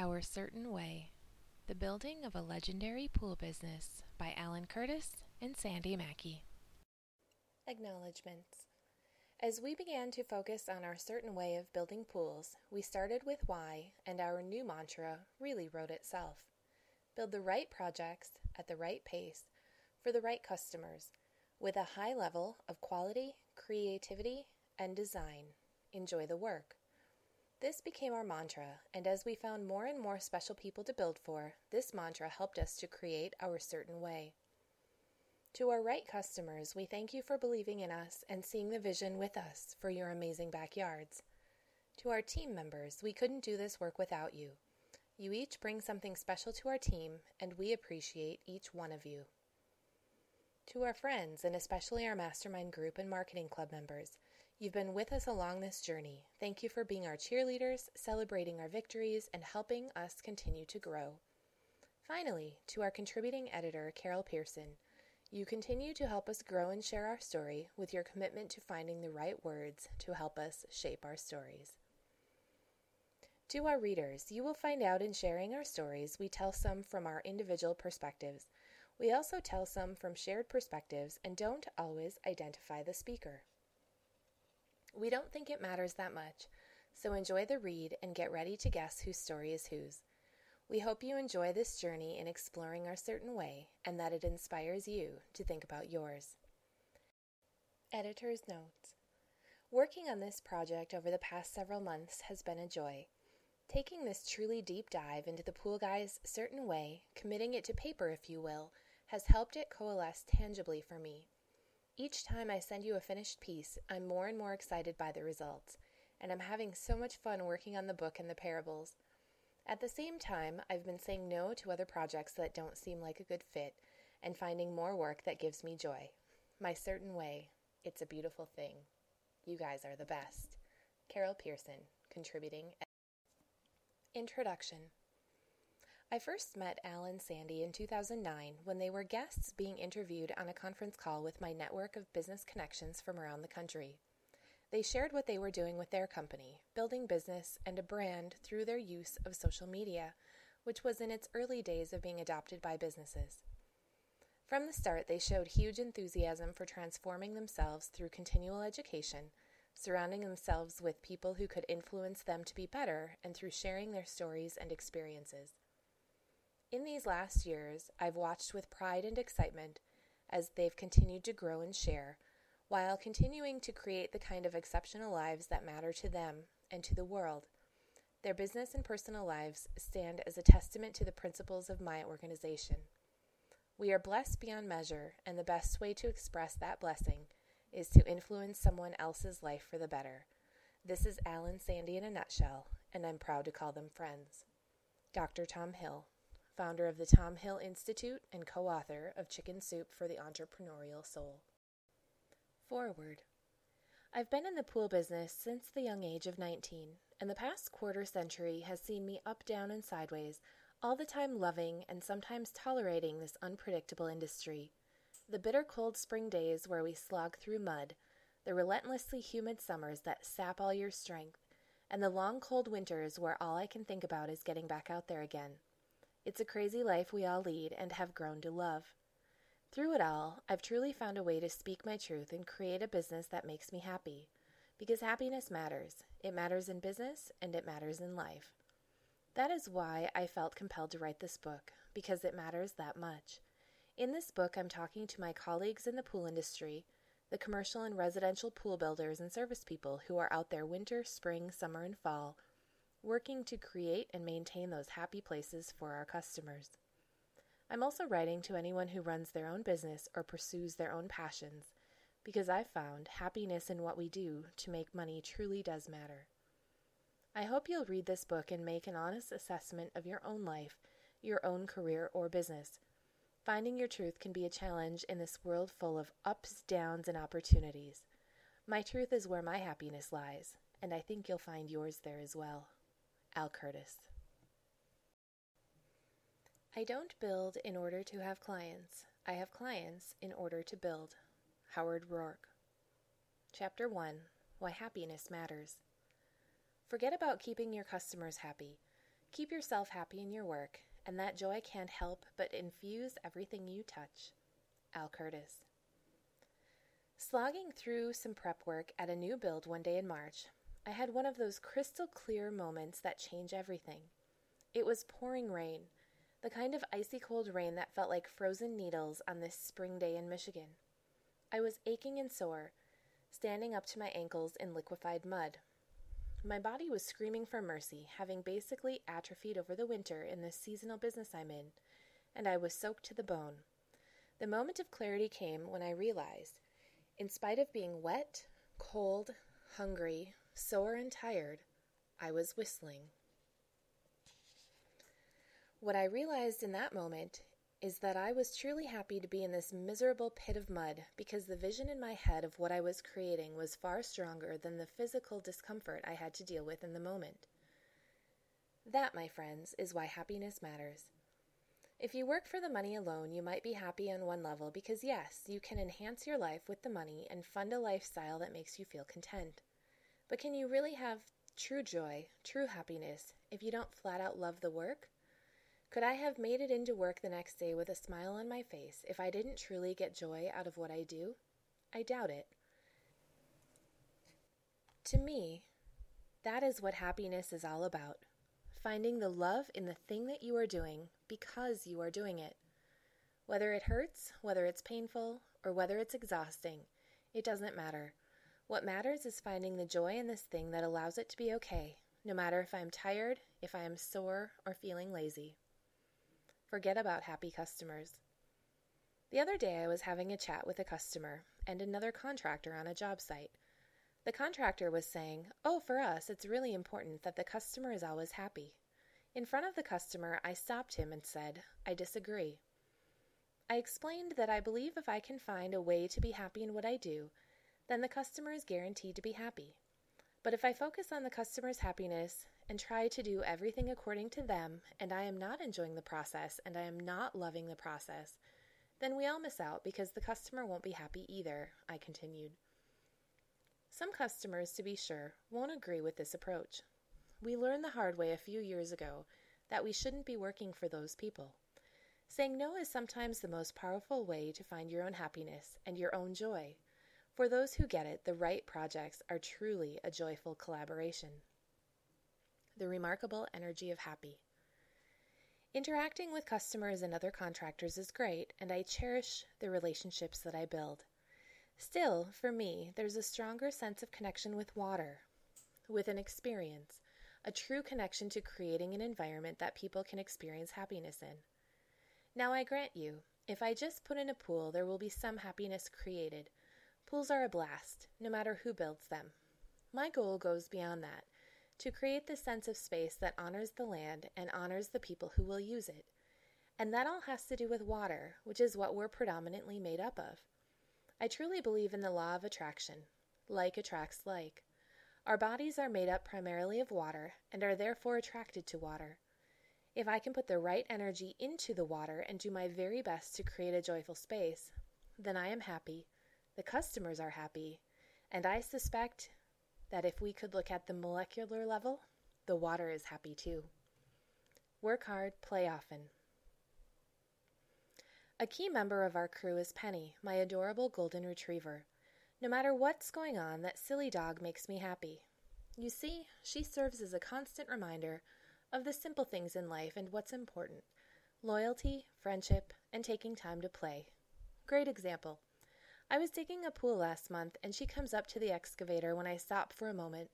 Our Certain Way The Building of a Legendary Pool Business by Alan Curtis and Sandy Mackey. Acknowledgements. As we began to focus on our certain way of building pools, we started with why, and our new mantra really wrote itself. Build the right projects at the right pace for the right customers with a high level of quality, creativity, and design. Enjoy the work. This became our mantra, and as we found more and more special people to build for, this mantra helped us to create our certain way. To our right customers, we thank you for believing in us and seeing the vision with us for your amazing backyards. To our team members, we couldn't do this work without you. You each bring something special to our team, and we appreciate each one of you. To our friends, and especially our mastermind group and marketing club members, You've been with us along this journey. Thank you for being our cheerleaders, celebrating our victories, and helping us continue to grow. Finally, to our contributing editor, Carol Pearson, you continue to help us grow and share our story with your commitment to finding the right words to help us shape our stories. To our readers, you will find out in sharing our stories, we tell some from our individual perspectives. We also tell some from shared perspectives and don't always identify the speaker. We don't think it matters that much, so enjoy the read and get ready to guess whose story is whose. We hope you enjoy this journey in exploring our certain way and that it inspires you to think about yours. Editor's Notes Working on this project over the past several months has been a joy. Taking this truly deep dive into the pool guy's certain way, committing it to paper, if you will, has helped it coalesce tangibly for me. Each time I send you a finished piece, I'm more and more excited by the results, and I'm having so much fun working on the book and the parables. At the same time, I've been saying no to other projects that don't seem like a good fit and finding more work that gives me joy. My certain way, it's a beautiful thing. You guys are the best. Carol Pearson, contributing. Introduction I first met Al and Sandy in 2009 when they were guests being interviewed on a conference call with my network of business connections from around the country. They shared what they were doing with their company, building business and a brand through their use of social media, which was in its early days of being adopted by businesses. From the start, they showed huge enthusiasm for transforming themselves through continual education, surrounding themselves with people who could influence them to be better, and through sharing their stories and experiences. In these last years, I've watched with pride and excitement as they've continued to grow and share, while continuing to create the kind of exceptional lives that matter to them and to the world. Their business and personal lives stand as a testament to the principles of my organization. We are blessed beyond measure, and the best way to express that blessing is to influence someone else's life for the better. This is Alan Sandy in a nutshell, and I'm proud to call them friends. Dr. Tom Hill founder of the Tom Hill Institute and co author of Chicken Soup for the Entrepreneurial Soul. Foreword. I've been in the pool business since the young age of 19, and the past quarter century has seen me up, down, and sideways, all the time loving and sometimes tolerating this unpredictable industry. The bitter cold spring days where we slog through mud, the relentlessly humid summers that sap all your strength, and the long cold winters where all I can think about is getting back out there again. It's a crazy life we all lead and have grown to love. Through it all, I've truly found a way to speak my truth and create a business that makes me happy. Because happiness matters. It matters in business and it matters in life. That is why I felt compelled to write this book, because it matters that much. In this book, I'm talking to my colleagues in the pool industry, the commercial and residential pool builders and service people who are out there winter, spring, summer, and fall working to create and maintain those happy places for our customers. I'm also writing to anyone who runs their own business or pursues their own passions because I've found happiness in what we do to make money truly does matter. I hope you'll read this book and make an honest assessment of your own life, your own career, or business. Finding your truth can be a challenge in this world full of ups, downs, and opportunities. My truth is where my happiness lies, and I think you'll find yours there as well. Al Curtis. I don't build in order to have clients. I have clients in order to build. Howard Roark. Chapter 1 Why Happiness Matters. Forget about keeping your customers happy. Keep yourself happy in your work, and that joy can't help but infuse everything you touch. Al Curtis. Slogging through some prep work at a new build one day in March, I had one of those crystal clear moments that change everything. It was pouring rain, the kind of icy cold rain that felt like frozen needles on this spring day in Michigan. I was aching and sore, standing up to my ankles in liquefied mud. My body was screaming for mercy, having basically atrophied over the winter in this seasonal business I'm in, and I was soaked to the bone. The moment of clarity came when I realized, in spite of being wet, cold, hungry, sore, and tired, I was whistling. What I realized in that moment is that I was truly happy to be in this miserable pit of mud because the vision in my head of what I was creating was far stronger than the physical discomfort I had to deal with in the moment. That, my friends, is why happiness matters. If you work for the money alone, you might be happy on one level because, yes, you can enhance your life with the money and fund a lifestyle that makes you feel content. But can you really have true joy, true happiness, if you don't flat out love the work? Could I have made it into work the next day with a smile on my face if I didn't truly get joy out of what I do? I doubt it. To me, that is what happiness is all about finding the love in the thing that you are doing because you are doing it. Whether it hurts, whether it's painful, or whether it's exhausting, it doesn't matter. What matters is finding the joy in this thing that allows it to be okay, no matter if I'm tired, if I am sore, or feeling lazy. Forget about happy customers. The other day, I was having a chat with a customer and another contractor on a job site. The contractor was saying, Oh, for us, it's really important that the customer is always happy. In front of the customer, I stopped him and said, I disagree. I explained that I believe if I can find a way to be happy in what I do, then the customer is guaranteed to be happy. But if I focus on the customer's happiness and try to do everything according to them, and I am not enjoying the process and I am not loving the process, then we all miss out because the customer won't be happy either, I continued. Some customers, to be sure, won't agree with this approach. We learned the hard way a few years ago that we shouldn't be working for those people. Saying no is sometimes the most powerful way to find your own happiness and your own joy. For those who get it, the right projects are truly a joyful collaboration the remarkable energy of happy. Interacting with customers and other contractors is great, and I cherish the relationships that I build. Still, for me, there's a stronger sense of connection with water, with an experience, a true connection to creating an environment that people can experience happiness in. Now, I grant you, if I just put in a pool, there will be some happiness created. Pools are a blast, no matter who builds them. My goal goes beyond that to create the sense of space that honors the land and honors the people who will use it. And that all has to do with water, which is what we're predominantly made up of. I truly believe in the law of attraction like attracts like. Our bodies are made up primarily of water and are therefore attracted to water. If I can put the right energy into the water and do my very best to create a joyful space, then I am happy, the customers are happy, and I suspect that if we could look at the molecular level, the water is happy too. Work hard, play often. A key member of our crew is Penny, my adorable golden retriever. No matter what's going on, that silly dog makes me happy. You see, she serves as a constant reminder of the simple things in life and what's important loyalty, friendship, and taking time to play. Great example. I was digging a pool last month, and she comes up to the excavator when I stop for a moment,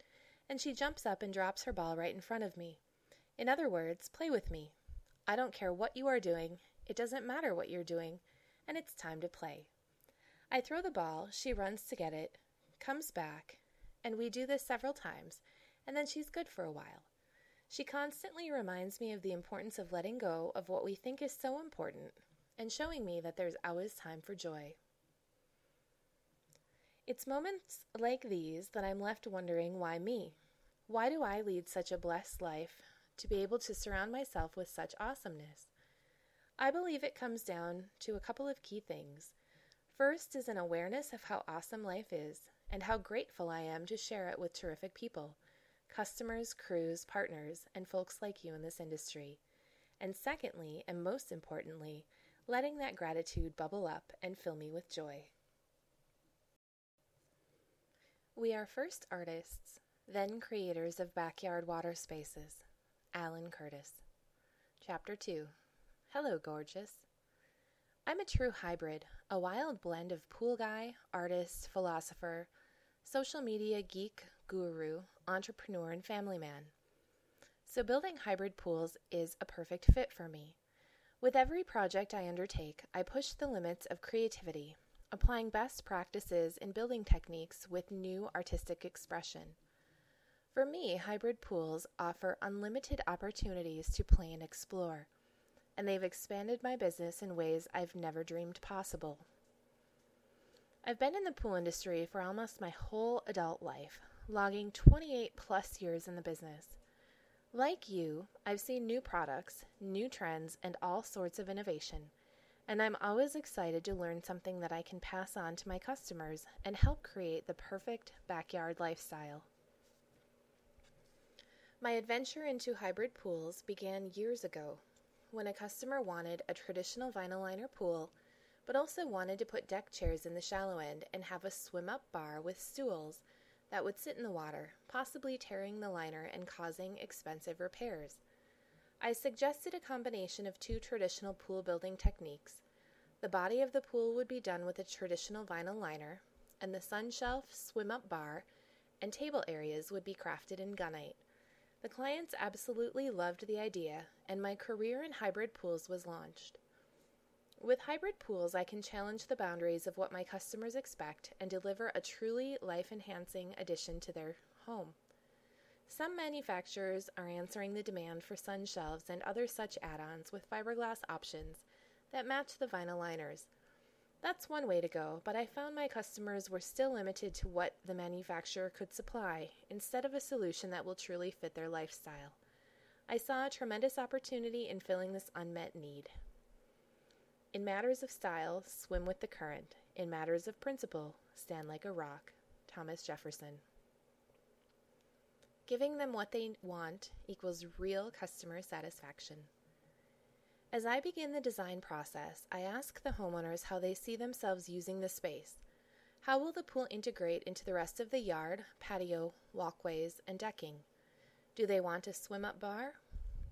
and she jumps up and drops her ball right in front of me. In other words, play with me. I don't care what you are doing, it doesn't matter what you're doing, and it's time to play. I throw the ball, she runs to get it, comes back, and we do this several times, and then she's good for a while. She constantly reminds me of the importance of letting go of what we think is so important and showing me that there's always time for joy. It's moments like these that I'm left wondering why me? Why do I lead such a blessed life to be able to surround myself with such awesomeness? I believe it comes down to a couple of key things. First is an awareness of how awesome life is and how grateful I am to share it with terrific people, customers, crews, partners, and folks like you in this industry. And secondly, and most importantly, letting that gratitude bubble up and fill me with joy. We are first artists, then creators of backyard water spaces. Alan Curtis. Chapter 2 Hello, gorgeous. I'm a true hybrid, a wild blend of pool guy, artist, philosopher, social media geek, guru, entrepreneur, and family man. So, building hybrid pools is a perfect fit for me. With every project I undertake, I push the limits of creativity, applying best practices in building techniques with new artistic expression. For me, hybrid pools offer unlimited opportunities to play and explore, and they've expanded my business in ways I've never dreamed possible. I've been in the pool industry for almost my whole adult life, logging 28 plus years in the business. Like you, I've seen new products, new trends, and all sorts of innovation, and I'm always excited to learn something that I can pass on to my customers and help create the perfect backyard lifestyle. My adventure into hybrid pools began years ago when a customer wanted a traditional vinyl liner pool but also wanted to put deck chairs in the shallow end and have a swim up bar with stools that would sit in the water, possibly tearing the liner and causing expensive repairs. I suggested a combination of two traditional pool building techniques. The body of the pool would be done with a traditional vinyl liner, and the sun shelf, swim up bar, and table areas would be crafted in gunite. The clients absolutely loved the idea, and my career in hybrid pools was launched. With hybrid pools, I can challenge the boundaries of what my customers expect and deliver a truly life enhancing addition to their home. Some manufacturers are answering the demand for sun shelves and other such add ons with fiberglass options that match the vinyl liners. That's one way to go, but I found my customers were still limited to what the manufacturer could supply instead of a solution that will truly fit their lifestyle. I saw a tremendous opportunity in filling this unmet need. In matters of style, swim with the current. In matters of principle, stand like a rock. Thomas Jefferson. Giving them what they want equals real customer satisfaction. As I begin the design process, I ask the homeowners how they see themselves using the space. How will the pool integrate into the rest of the yard, patio, walkways, and decking? Do they want a swim up bar?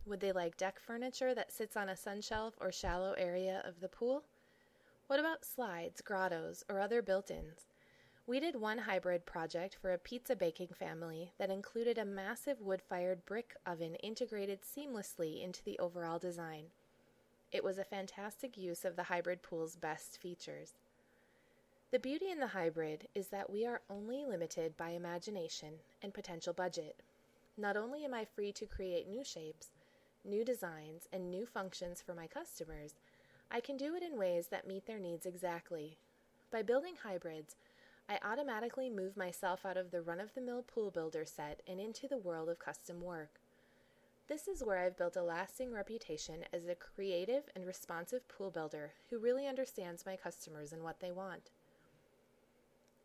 Would they like deck furniture that sits on a sun shelf or shallow area of the pool? What about slides, grottos, or other built ins? We did one hybrid project for a pizza baking family that included a massive wood fired brick oven integrated seamlessly into the overall design. It was a fantastic use of the hybrid pool's best features. The beauty in the hybrid is that we are only limited by imagination and potential budget. Not only am I free to create new shapes, new designs, and new functions for my customers, I can do it in ways that meet their needs exactly. By building hybrids, I automatically move myself out of the run of the mill pool builder set and into the world of custom work. This is where I've built a lasting reputation as a creative and responsive pool builder who really understands my customers and what they want.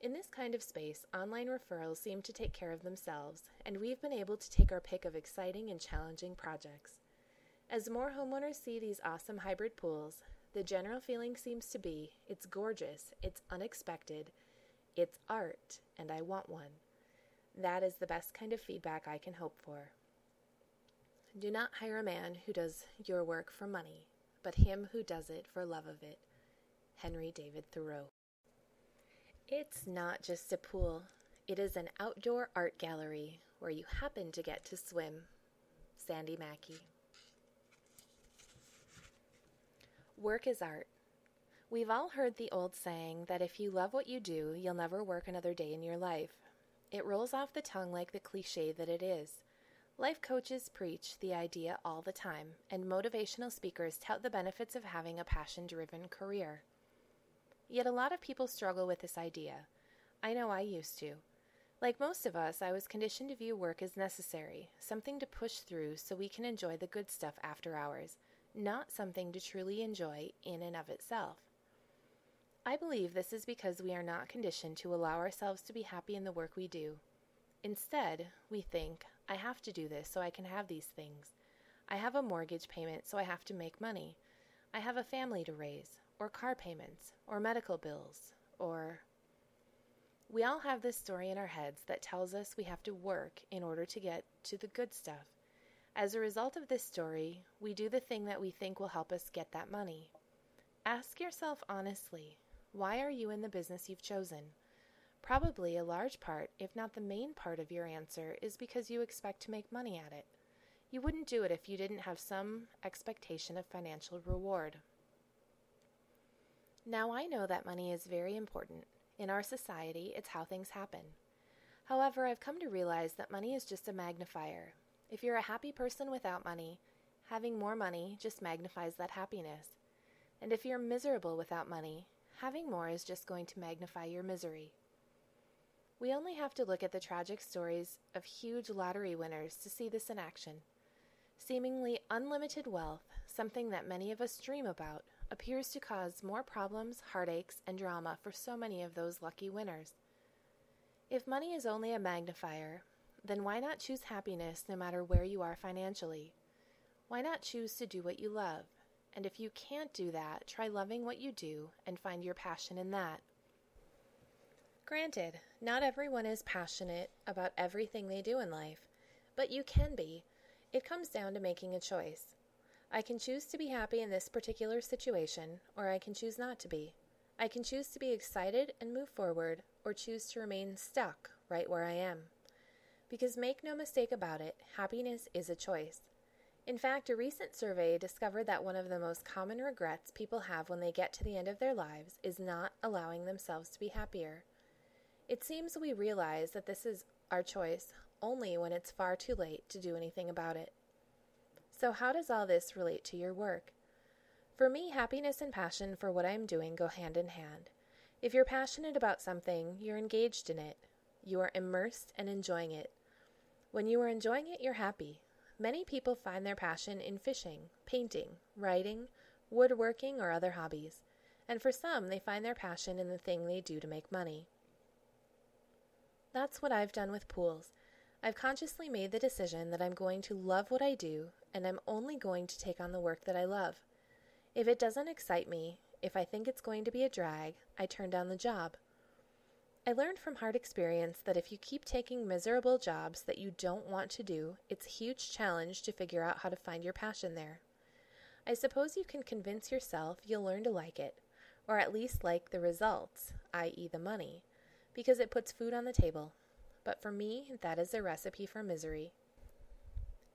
In this kind of space, online referrals seem to take care of themselves, and we've been able to take our pick of exciting and challenging projects. As more homeowners see these awesome hybrid pools, the general feeling seems to be it's gorgeous, it's unexpected, it's art, and I want one. That is the best kind of feedback I can hope for. Do not hire a man who does your work for money, but him who does it for love of it. Henry David Thoreau. It's not just a pool, it is an outdoor art gallery where you happen to get to swim. Sandy Mackey. Work is art. We've all heard the old saying that if you love what you do, you'll never work another day in your life. It rolls off the tongue like the cliche that it is. Life coaches preach the idea all the time, and motivational speakers tout the benefits of having a passion driven career. Yet a lot of people struggle with this idea. I know I used to. Like most of us, I was conditioned to view work as necessary, something to push through so we can enjoy the good stuff after hours, not something to truly enjoy in and of itself. I believe this is because we are not conditioned to allow ourselves to be happy in the work we do. Instead, we think, I have to do this so I can have these things. I have a mortgage payment, so I have to make money. I have a family to raise, or car payments, or medical bills, or. We all have this story in our heads that tells us we have to work in order to get to the good stuff. As a result of this story, we do the thing that we think will help us get that money. Ask yourself honestly why are you in the business you've chosen? Probably a large part, if not the main part of your answer, is because you expect to make money at it. You wouldn't do it if you didn't have some expectation of financial reward. Now, I know that money is very important. In our society, it's how things happen. However, I've come to realize that money is just a magnifier. If you're a happy person without money, having more money just magnifies that happiness. And if you're miserable without money, having more is just going to magnify your misery. We only have to look at the tragic stories of huge lottery winners to see this in action. Seemingly unlimited wealth, something that many of us dream about, appears to cause more problems, heartaches, and drama for so many of those lucky winners. If money is only a magnifier, then why not choose happiness no matter where you are financially? Why not choose to do what you love? And if you can't do that, try loving what you do and find your passion in that. Granted, not everyone is passionate about everything they do in life, but you can be. It comes down to making a choice. I can choose to be happy in this particular situation, or I can choose not to be. I can choose to be excited and move forward, or choose to remain stuck right where I am. Because make no mistake about it, happiness is a choice. In fact, a recent survey discovered that one of the most common regrets people have when they get to the end of their lives is not allowing themselves to be happier. It seems we realize that this is our choice only when it's far too late to do anything about it. So, how does all this relate to your work? For me, happiness and passion for what I am doing go hand in hand. If you're passionate about something, you're engaged in it. You are immersed and enjoying it. When you are enjoying it, you're happy. Many people find their passion in fishing, painting, writing, woodworking, or other hobbies. And for some, they find their passion in the thing they do to make money. That's what I've done with pools. I've consciously made the decision that I'm going to love what I do and I'm only going to take on the work that I love. If it doesn't excite me, if I think it's going to be a drag, I turn down the job. I learned from hard experience that if you keep taking miserable jobs that you don't want to do, it's a huge challenge to figure out how to find your passion there. I suppose you can convince yourself you'll learn to like it, or at least like the results, i.e., the money because it puts food on the table. But for me, that is a recipe for misery.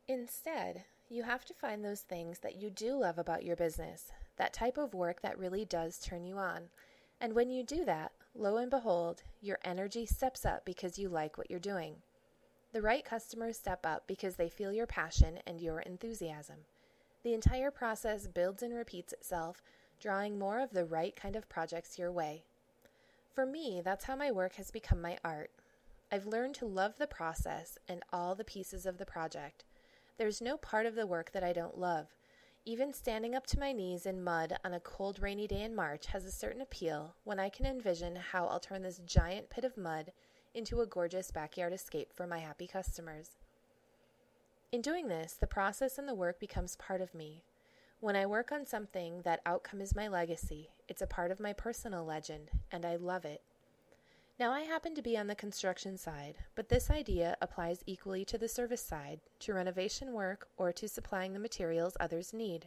Instead, you have to find those things that you do love about your business, that type of work that really does turn you on. And when you do that, lo and behold, your energy steps up because you like what you're doing. The right customers step up because they feel your passion and your enthusiasm. The entire process builds and repeats itself, drawing more of the right kind of projects your way. For me, that's how my work has become my art. I've learned to love the process and all the pieces of the project. There's no part of the work that I don't love. Even standing up to my knees in mud on a cold, rainy day in March has a certain appeal when I can envision how I'll turn this giant pit of mud into a gorgeous backyard escape for my happy customers. In doing this, the process and the work becomes part of me. When I work on something, that outcome is my legacy. It's a part of my personal legend, and I love it. Now, I happen to be on the construction side, but this idea applies equally to the service side, to renovation work, or to supplying the materials others need.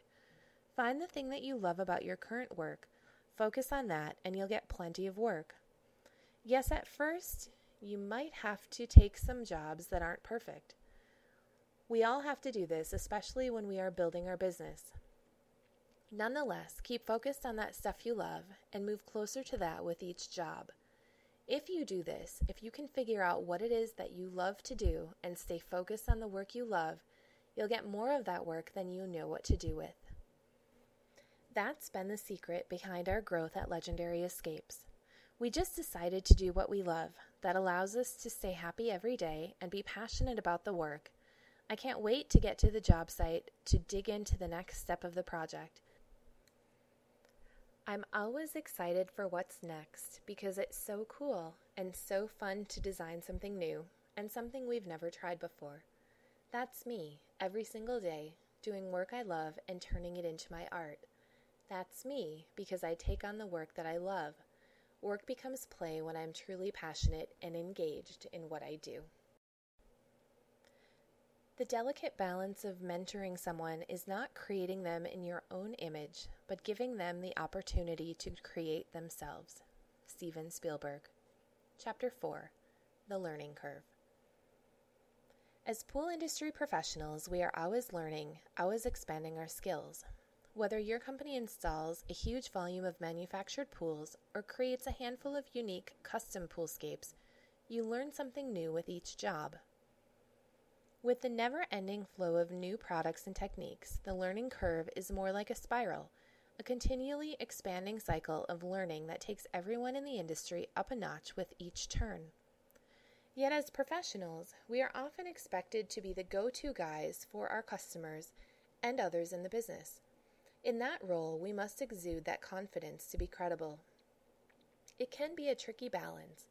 Find the thing that you love about your current work, focus on that, and you'll get plenty of work. Yes, at first, you might have to take some jobs that aren't perfect. We all have to do this, especially when we are building our business. Nonetheless, keep focused on that stuff you love and move closer to that with each job. If you do this, if you can figure out what it is that you love to do and stay focused on the work you love, you'll get more of that work than you know what to do with. That's been the secret behind our growth at Legendary Escapes. We just decided to do what we love. That allows us to stay happy every day and be passionate about the work. I can't wait to get to the job site to dig into the next step of the project I'm always excited for what's next because it's so cool and so fun to design something new and something we've never tried before. That's me, every single day, doing work I love and turning it into my art. That's me because I take on the work that I love. Work becomes play when I'm truly passionate and engaged in what I do. The delicate balance of mentoring someone is not creating them in your own image, but giving them the opportunity to create themselves. Steven Spielberg. Chapter 4 The Learning Curve. As pool industry professionals, we are always learning, always expanding our skills. Whether your company installs a huge volume of manufactured pools or creates a handful of unique custom poolscapes, you learn something new with each job. With the never ending flow of new products and techniques, the learning curve is more like a spiral, a continually expanding cycle of learning that takes everyone in the industry up a notch with each turn. Yet, as professionals, we are often expected to be the go to guys for our customers and others in the business. In that role, we must exude that confidence to be credible. It can be a tricky balance,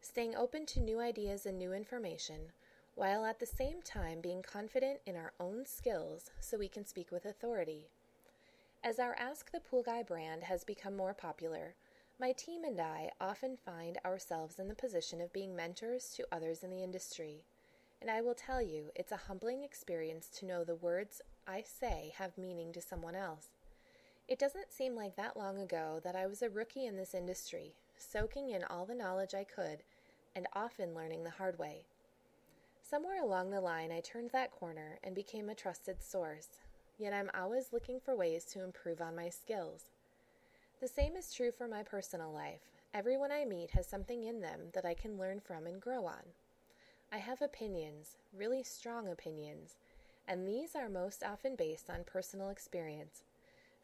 staying open to new ideas and new information while at the same time being confident in our own skills so we can speak with authority. As our Ask the Pool Guy brand has become more popular, my team and I often find ourselves in the position of being mentors to others in the industry. And I will tell you, it's a humbling experience to know the words I say have meaning to someone else. It doesn't seem like that long ago that I was a rookie in this industry, soaking in all the knowledge I could and often learning the hard way. Somewhere along the line, I turned that corner and became a trusted source, yet I'm always looking for ways to improve on my skills. The same is true for my personal life. Everyone I meet has something in them that I can learn from and grow on. I have opinions, really strong opinions, and these are most often based on personal experience.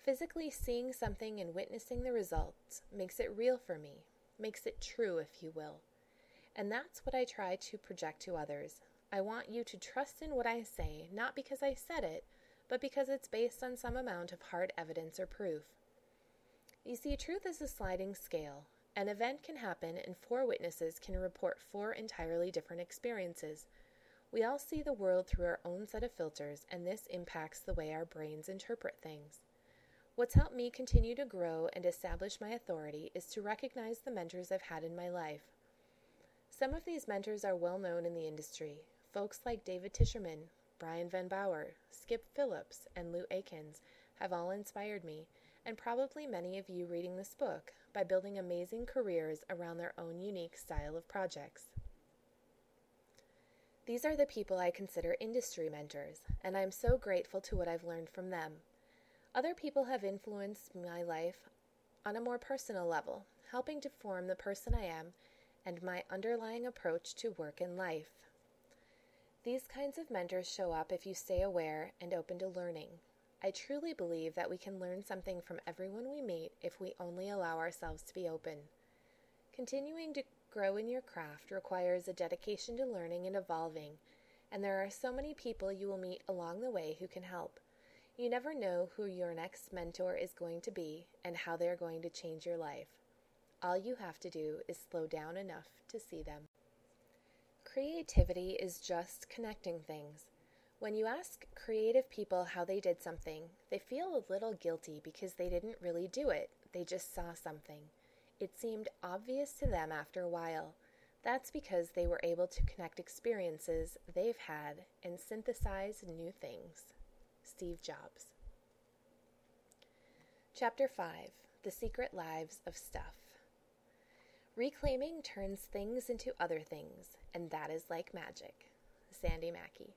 Physically seeing something and witnessing the results makes it real for me, makes it true, if you will. And that's what I try to project to others I want you to trust in what I say, not because I said it, but because it's based on some amount of hard evidence or proof. You see, truth is a sliding scale. An event can happen, and four witnesses can report four entirely different experiences. We all see the world through our own set of filters, and this impacts the way our brains interpret things. What's helped me continue to grow and establish my authority is to recognize the mentors I've had in my life. Some of these mentors are well known in the industry, Folks like David Tisherman, Brian Van Bower, Skip Phillips, and Lou Akins have all inspired me, and probably many of you reading this book, by building amazing careers around their own unique style of projects. These are the people I consider industry mentors, and I'm so grateful to what I've learned from them. Other people have influenced my life on a more personal level, helping to form the person I am and my underlying approach to work and life. These kinds of mentors show up if you stay aware and open to learning. I truly believe that we can learn something from everyone we meet if we only allow ourselves to be open. Continuing to grow in your craft requires a dedication to learning and evolving, and there are so many people you will meet along the way who can help. You never know who your next mentor is going to be and how they are going to change your life. All you have to do is slow down enough to see them. Creativity is just connecting things. When you ask creative people how they did something, they feel a little guilty because they didn't really do it, they just saw something. It seemed obvious to them after a while. That's because they were able to connect experiences they've had and synthesize new things. Steve Jobs. Chapter 5 The Secret Lives of Stuff. Reclaiming turns things into other things, and that is like magic. Sandy Mackey.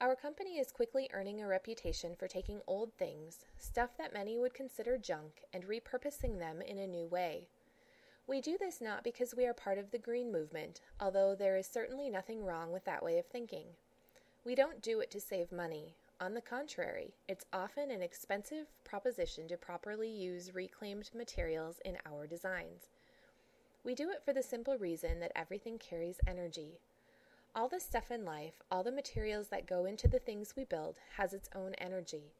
Our company is quickly earning a reputation for taking old things, stuff that many would consider junk, and repurposing them in a new way. We do this not because we are part of the green movement, although there is certainly nothing wrong with that way of thinking. We don't do it to save money. On the contrary, it's often an expensive proposition to properly use reclaimed materials in our designs. We do it for the simple reason that everything carries energy. All the stuff in life, all the materials that go into the things we build, has its own energy.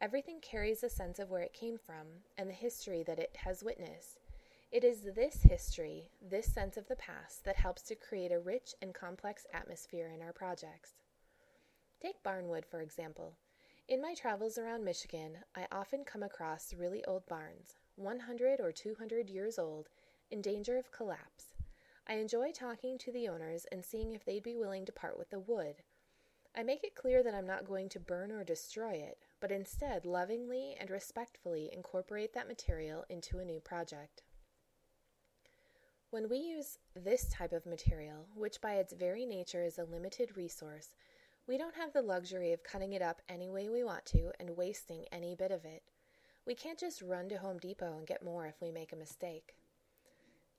Everything carries a sense of where it came from and the history that it has witnessed. It is this history, this sense of the past, that helps to create a rich and complex atmosphere in our projects. Take barnwood, for example. In my travels around Michigan, I often come across really old barns, 100 or 200 years old, in danger of collapse. I enjoy talking to the owners and seeing if they'd be willing to part with the wood. I make it clear that I'm not going to burn or destroy it, but instead lovingly and respectfully incorporate that material into a new project. When we use this type of material, which by its very nature is a limited resource, we don't have the luxury of cutting it up any way we want to and wasting any bit of it. We can't just run to Home Depot and get more if we make a mistake.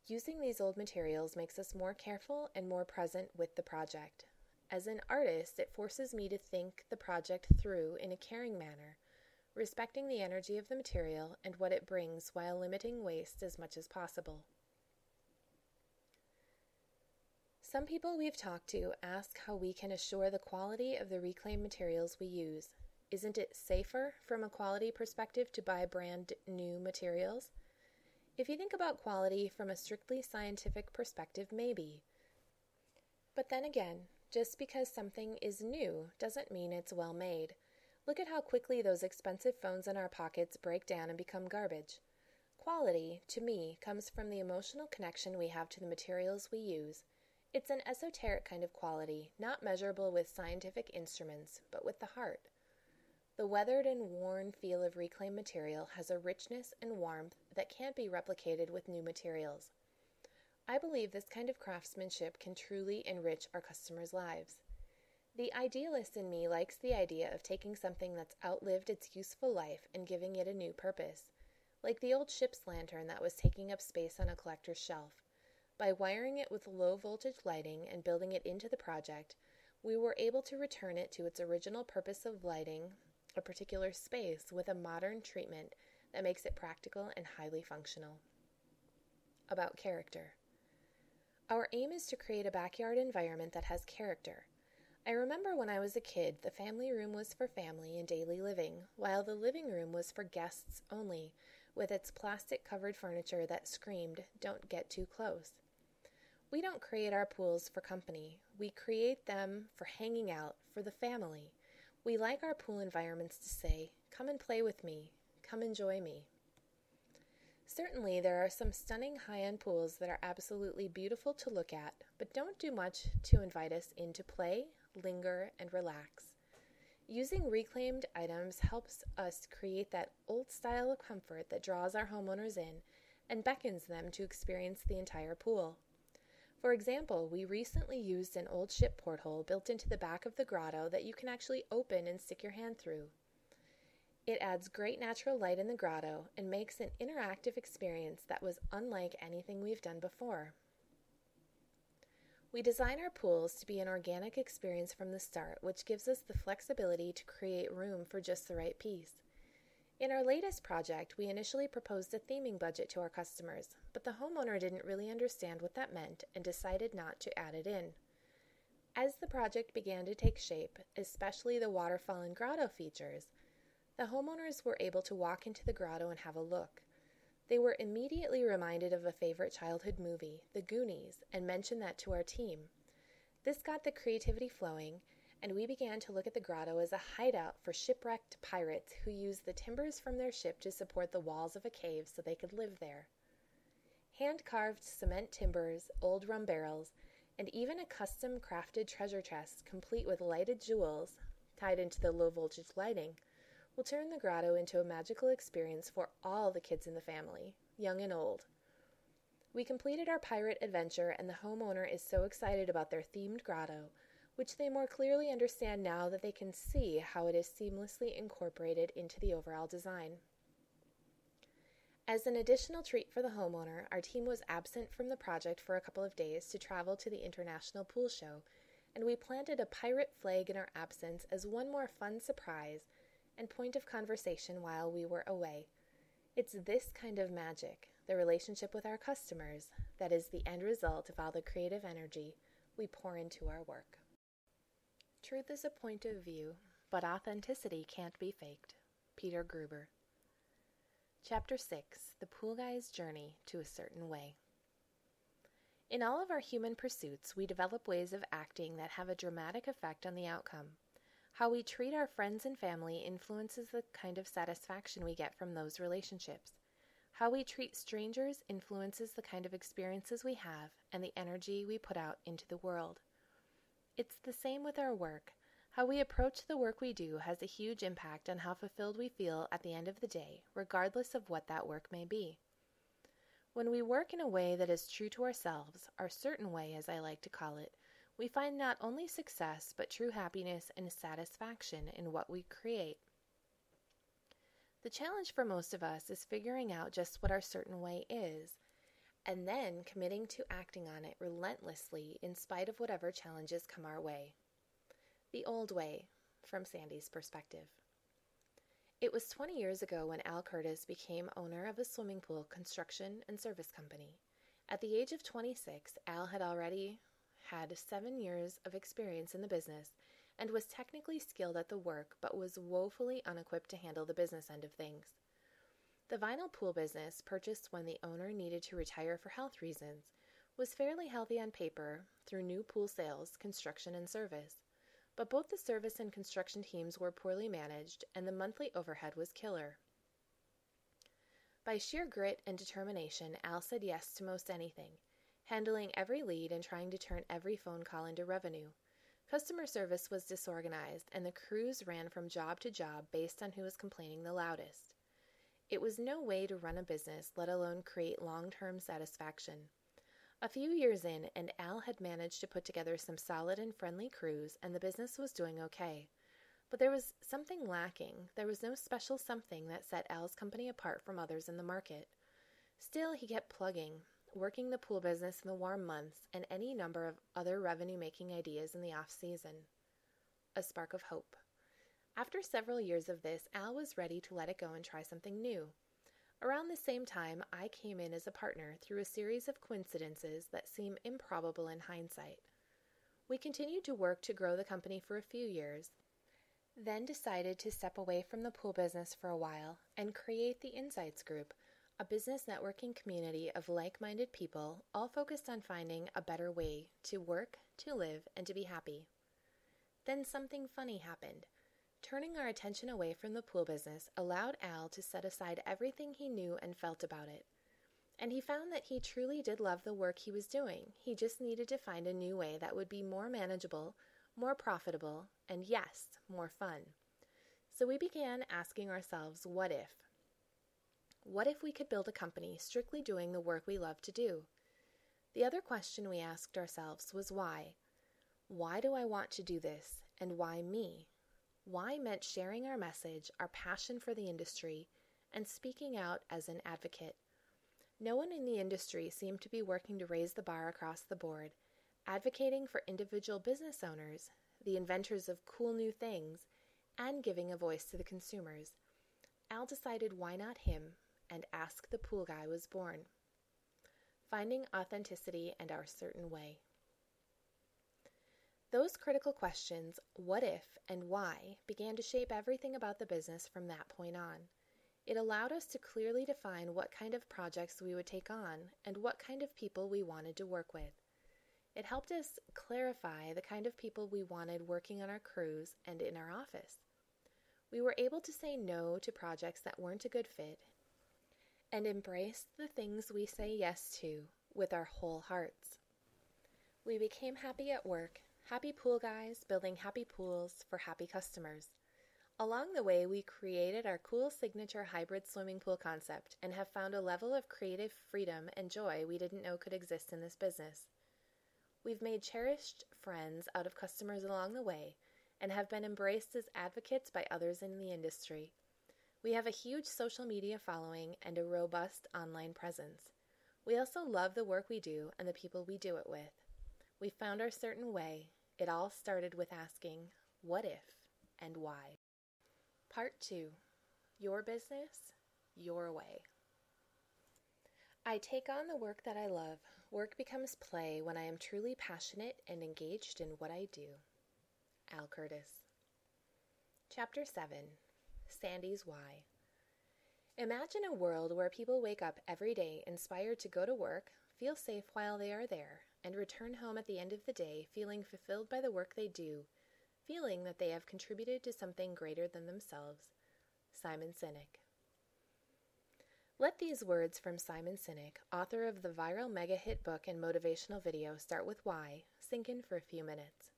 Using these old materials makes us more careful and more present with the project. As an artist, it forces me to think the project through in a caring manner, respecting the energy of the material and what it brings while limiting waste as much as possible. Some people we've talked to ask how we can assure the quality of the reclaimed materials we use. Isn't it safer from a quality perspective to buy brand new materials? If you think about quality from a strictly scientific perspective, maybe. But then again, just because something is new doesn't mean it's well made. Look at how quickly those expensive phones in our pockets break down and become garbage. Quality, to me, comes from the emotional connection we have to the materials we use it's an esoteric kind of quality, not measurable with scientific instruments, but with the heart. The weathered and worn feel of reclaimed material has a richness and warmth that can't be replicated with new materials. I believe this kind of craftsmanship can truly enrich our customers' lives. The idealist in me likes the idea of taking something that's outlived its useful life and giving it a new purpose, like the old ship's lantern that was taking up space on a collector's shelf. By wiring it with low voltage lighting and building it into the project, we were able to return it to its original purpose of lighting a particular space with a modern treatment that makes it practical and highly functional. About character. Our aim is to create a backyard environment that has character. I remember when I was a kid, the family room was for family and daily living, while the living room was for guests only, with its plastic covered furniture that screamed, Don't get too close. We don't create our pools for company. We create them for hanging out, for the family. We like our pool environments to say, Come and play with me. Come enjoy me. Certainly, there are some stunning high end pools that are absolutely beautiful to look at, but don't do much to invite us in to play, linger, and relax. Using reclaimed items helps us create that old style of comfort that draws our homeowners in and beckons them to experience the entire pool. For example, we recently used an old ship porthole built into the back of the grotto that you can actually open and stick your hand through. It adds great natural light in the grotto and makes an interactive experience that was unlike anything we've done before. We design our pools to be an organic experience from the start, which gives us the flexibility to create room for just the right piece. In our latest project, we initially proposed a theming budget to our customers, but the homeowner didn't really understand what that meant and decided not to add it in. As the project began to take shape, especially the waterfall and grotto features, the homeowners were able to walk into the grotto and have a look. They were immediately reminded of a favorite childhood movie, The Goonies, and mentioned that to our team. This got the creativity flowing, and we began to look at the grotto as a hideout for shipwrecked pirates who used the timbers from their ship to support the walls of a cave so they could live there. Hand carved cement timbers, old rum barrels, and even a custom crafted treasure chest complete with lighted jewels tied into the low voltage lighting will turn the grotto into a magical experience for all the kids in the family, young and old. We completed our pirate adventure, and the homeowner is so excited about their themed grotto which they more clearly understand now that they can see how it is seamlessly incorporated into the overall design. As an additional treat for the homeowner, our team was absent from the project for a couple of days to travel to the International Pool Show, and we planted a pirate flag in our absence as one more fun surprise and point of conversation while we were away. It's this kind of magic, the relationship with our customers, that is the end result of all the creative energy we pour into our work. Truth is a point of view, but authenticity can't be faked. Peter Guber. Chapter 6 The Pool Guy's Journey to a Certain Way. In all of our human pursuits, we develop ways of acting that have a dramatic effect on the outcome. How we treat our friends and family influences the kind of satisfaction we get from those relationships. How we treat strangers influences the kind of experiences we have and the energy we put out into the world. It's the same with our work. How we approach the work we do has a huge impact on how fulfilled we feel at the end of the day, regardless of what that work may be. When we work in a way that is true to ourselves, our certain way, as I like to call it, we find not only success, but true happiness and satisfaction in what we create. The challenge for most of us is figuring out just what our certain way is, and then committing to acting on it relentlessly in spite of whatever challenges come our way. The old way, from Sandy's perspective. It was 20 years ago when Al Curtis became owner of a swimming pool construction and service company. At the age of 26, Al had already had seven years of experience in the business and was technically skilled at the work but was woefully unequipped to handle the business end of things. The vinyl pool business, purchased when the owner needed to retire for health reasons, was fairly healthy on paper through new pool sales, construction, and service. But both the service and construction teams were poorly managed, and the monthly overhead was killer. By sheer grit and determination, Al said yes to most anything, handling every lead and trying to turn every phone call into revenue. Customer service was disorganized, and the crews ran from job to job based on who was complaining the loudest. It was no way to run a business, let alone create long term satisfaction. A few years in, and Al had managed to put together some solid and friendly crews, and the business was doing okay. But there was something lacking. There was no special something that set Al's company apart from others in the market. Still, he kept plugging, working the pool business in the warm months, and any number of other revenue making ideas in the off season. A spark of hope. After several years of this, Al was ready to let it go and try something new. Around the same time, I came in as a partner through a series of coincidences that seem improbable in hindsight. We continued to work to grow the company for a few years, then decided to step away from the pool business for a while and create the Insights Group, a business networking community of like minded people, all focused on finding a better way to work, to live, and to be happy. Then something funny happened. Turning our attention away from the pool business allowed Al to set aside everything he knew and felt about it. And he found that he truly did love the work he was doing. He just needed to find a new way that would be more manageable, more profitable, and yes, more fun. So we began asking ourselves, what if? What if we could build a company strictly doing the work we love to do? The other question we asked ourselves was why? Why do I want to do this, and why me? Why meant sharing our message, our passion for the industry, and speaking out as an advocate. No one in the industry seemed to be working to raise the bar across the board, advocating for individual business owners, the inventors of cool new things, and giving a voice to the consumers. Al decided why not him, and Ask the Pool Guy was born. Finding authenticity and our certain way. Those critical questions, what if and why, began to shape everything about the business from that point on. It allowed us to clearly define what kind of projects we would take on and what kind of people we wanted to work with. It helped us clarify the kind of people we wanted working on our crews and in our office. We were able to say no to projects that weren't a good fit and embrace the things we say yes to with our whole hearts. We became happy at work Happy Pool Guys building happy pools for happy customers. Along the way, we created our cool signature hybrid swimming pool concept and have found a level of creative freedom and joy we didn't know could exist in this business. We've made cherished friends out of customers along the way and have been embraced as advocates by others in the industry. We have a huge social media following and a robust online presence. We also love the work we do and the people we do it with. We found our certain way. It all started with asking, what if and why? Part 2 Your Business, Your Way. I take on the work that I love. Work becomes play when I am truly passionate and engaged in what I do. Al Curtis. Chapter 7 Sandy's Why. Imagine a world where people wake up every day inspired to go to work, feel safe while they are there, and return home at the end of the day feeling fulfilled by the work they do, feeling that they have contributed to something greater than themselves. Simon Sinek. Let these words from Simon Sinek, author of the viral mega hit book and motivational video Start With Why, sink in for a few minutes.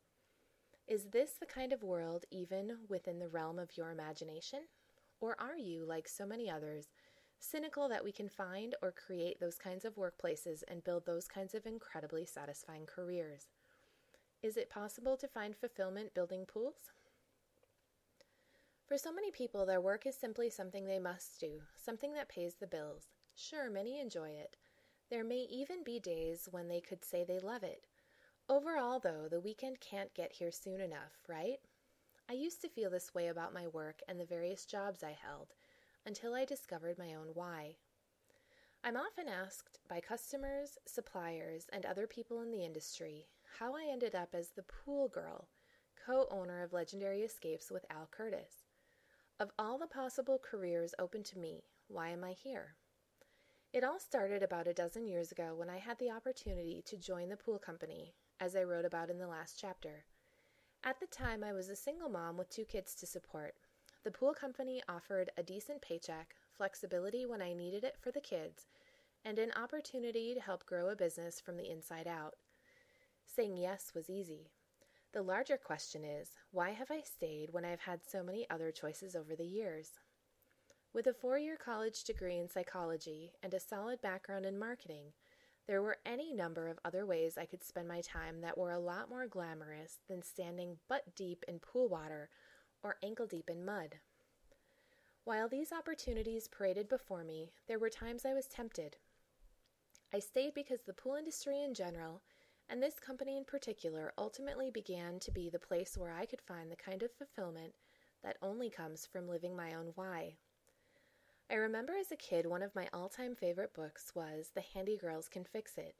Is this the kind of world even within the realm of your imagination? Or are you, like so many others, cynical that we can find or create those kinds of workplaces and build those kinds of incredibly satisfying careers? Is it possible to find fulfillment building pools? For so many people, their work is simply something they must do, something that pays the bills. Sure, many enjoy it. There may even be days when they could say they love it. Overall, though, the weekend can't get here soon enough, right? I used to feel this way about my work and the various jobs I held until I discovered my own why. I'm often asked by customers, suppliers, and other people in the industry how I ended up as the pool girl, co owner of Legendary Escapes with Al Curtis. Of all the possible careers open to me, why am I here? It all started about a dozen years ago when I had the opportunity to join the pool company, as I wrote about in the last chapter. At the time, I was a single mom with two kids to support. The pool company offered a decent paycheck, flexibility when I needed it for the kids, and an opportunity to help grow a business from the inside out. Saying yes was easy. The larger question is why have I stayed when I've had so many other choices over the years? With a four year college degree in psychology and a solid background in marketing, there were any number of other ways I could spend my time that were a lot more glamorous than standing butt deep in pool water or ankle deep in mud. While these opportunities paraded before me, there were times I was tempted. I stayed because the pool industry in general and this company in particular ultimately began to be the place where I could find the kind of fulfillment that only comes from living my own why. I remember as a kid, one of my all time favorite books was The Handy Girls Can Fix It.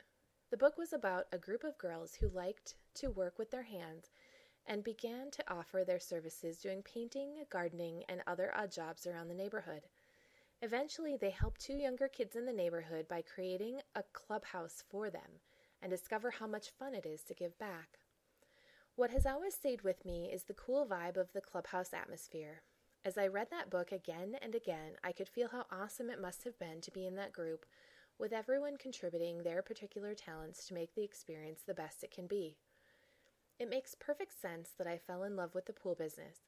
The book was about a group of girls who liked to work with their hands and began to offer their services doing painting, gardening, and other odd jobs around the neighborhood. Eventually, they helped two younger kids in the neighborhood by creating a clubhouse for them and discover how much fun it is to give back. What has always stayed with me is the cool vibe of the clubhouse atmosphere. As I read that book again and again, I could feel how awesome it must have been to be in that group, with everyone contributing their particular talents to make the experience the best it can be. It makes perfect sense that I fell in love with the pool business.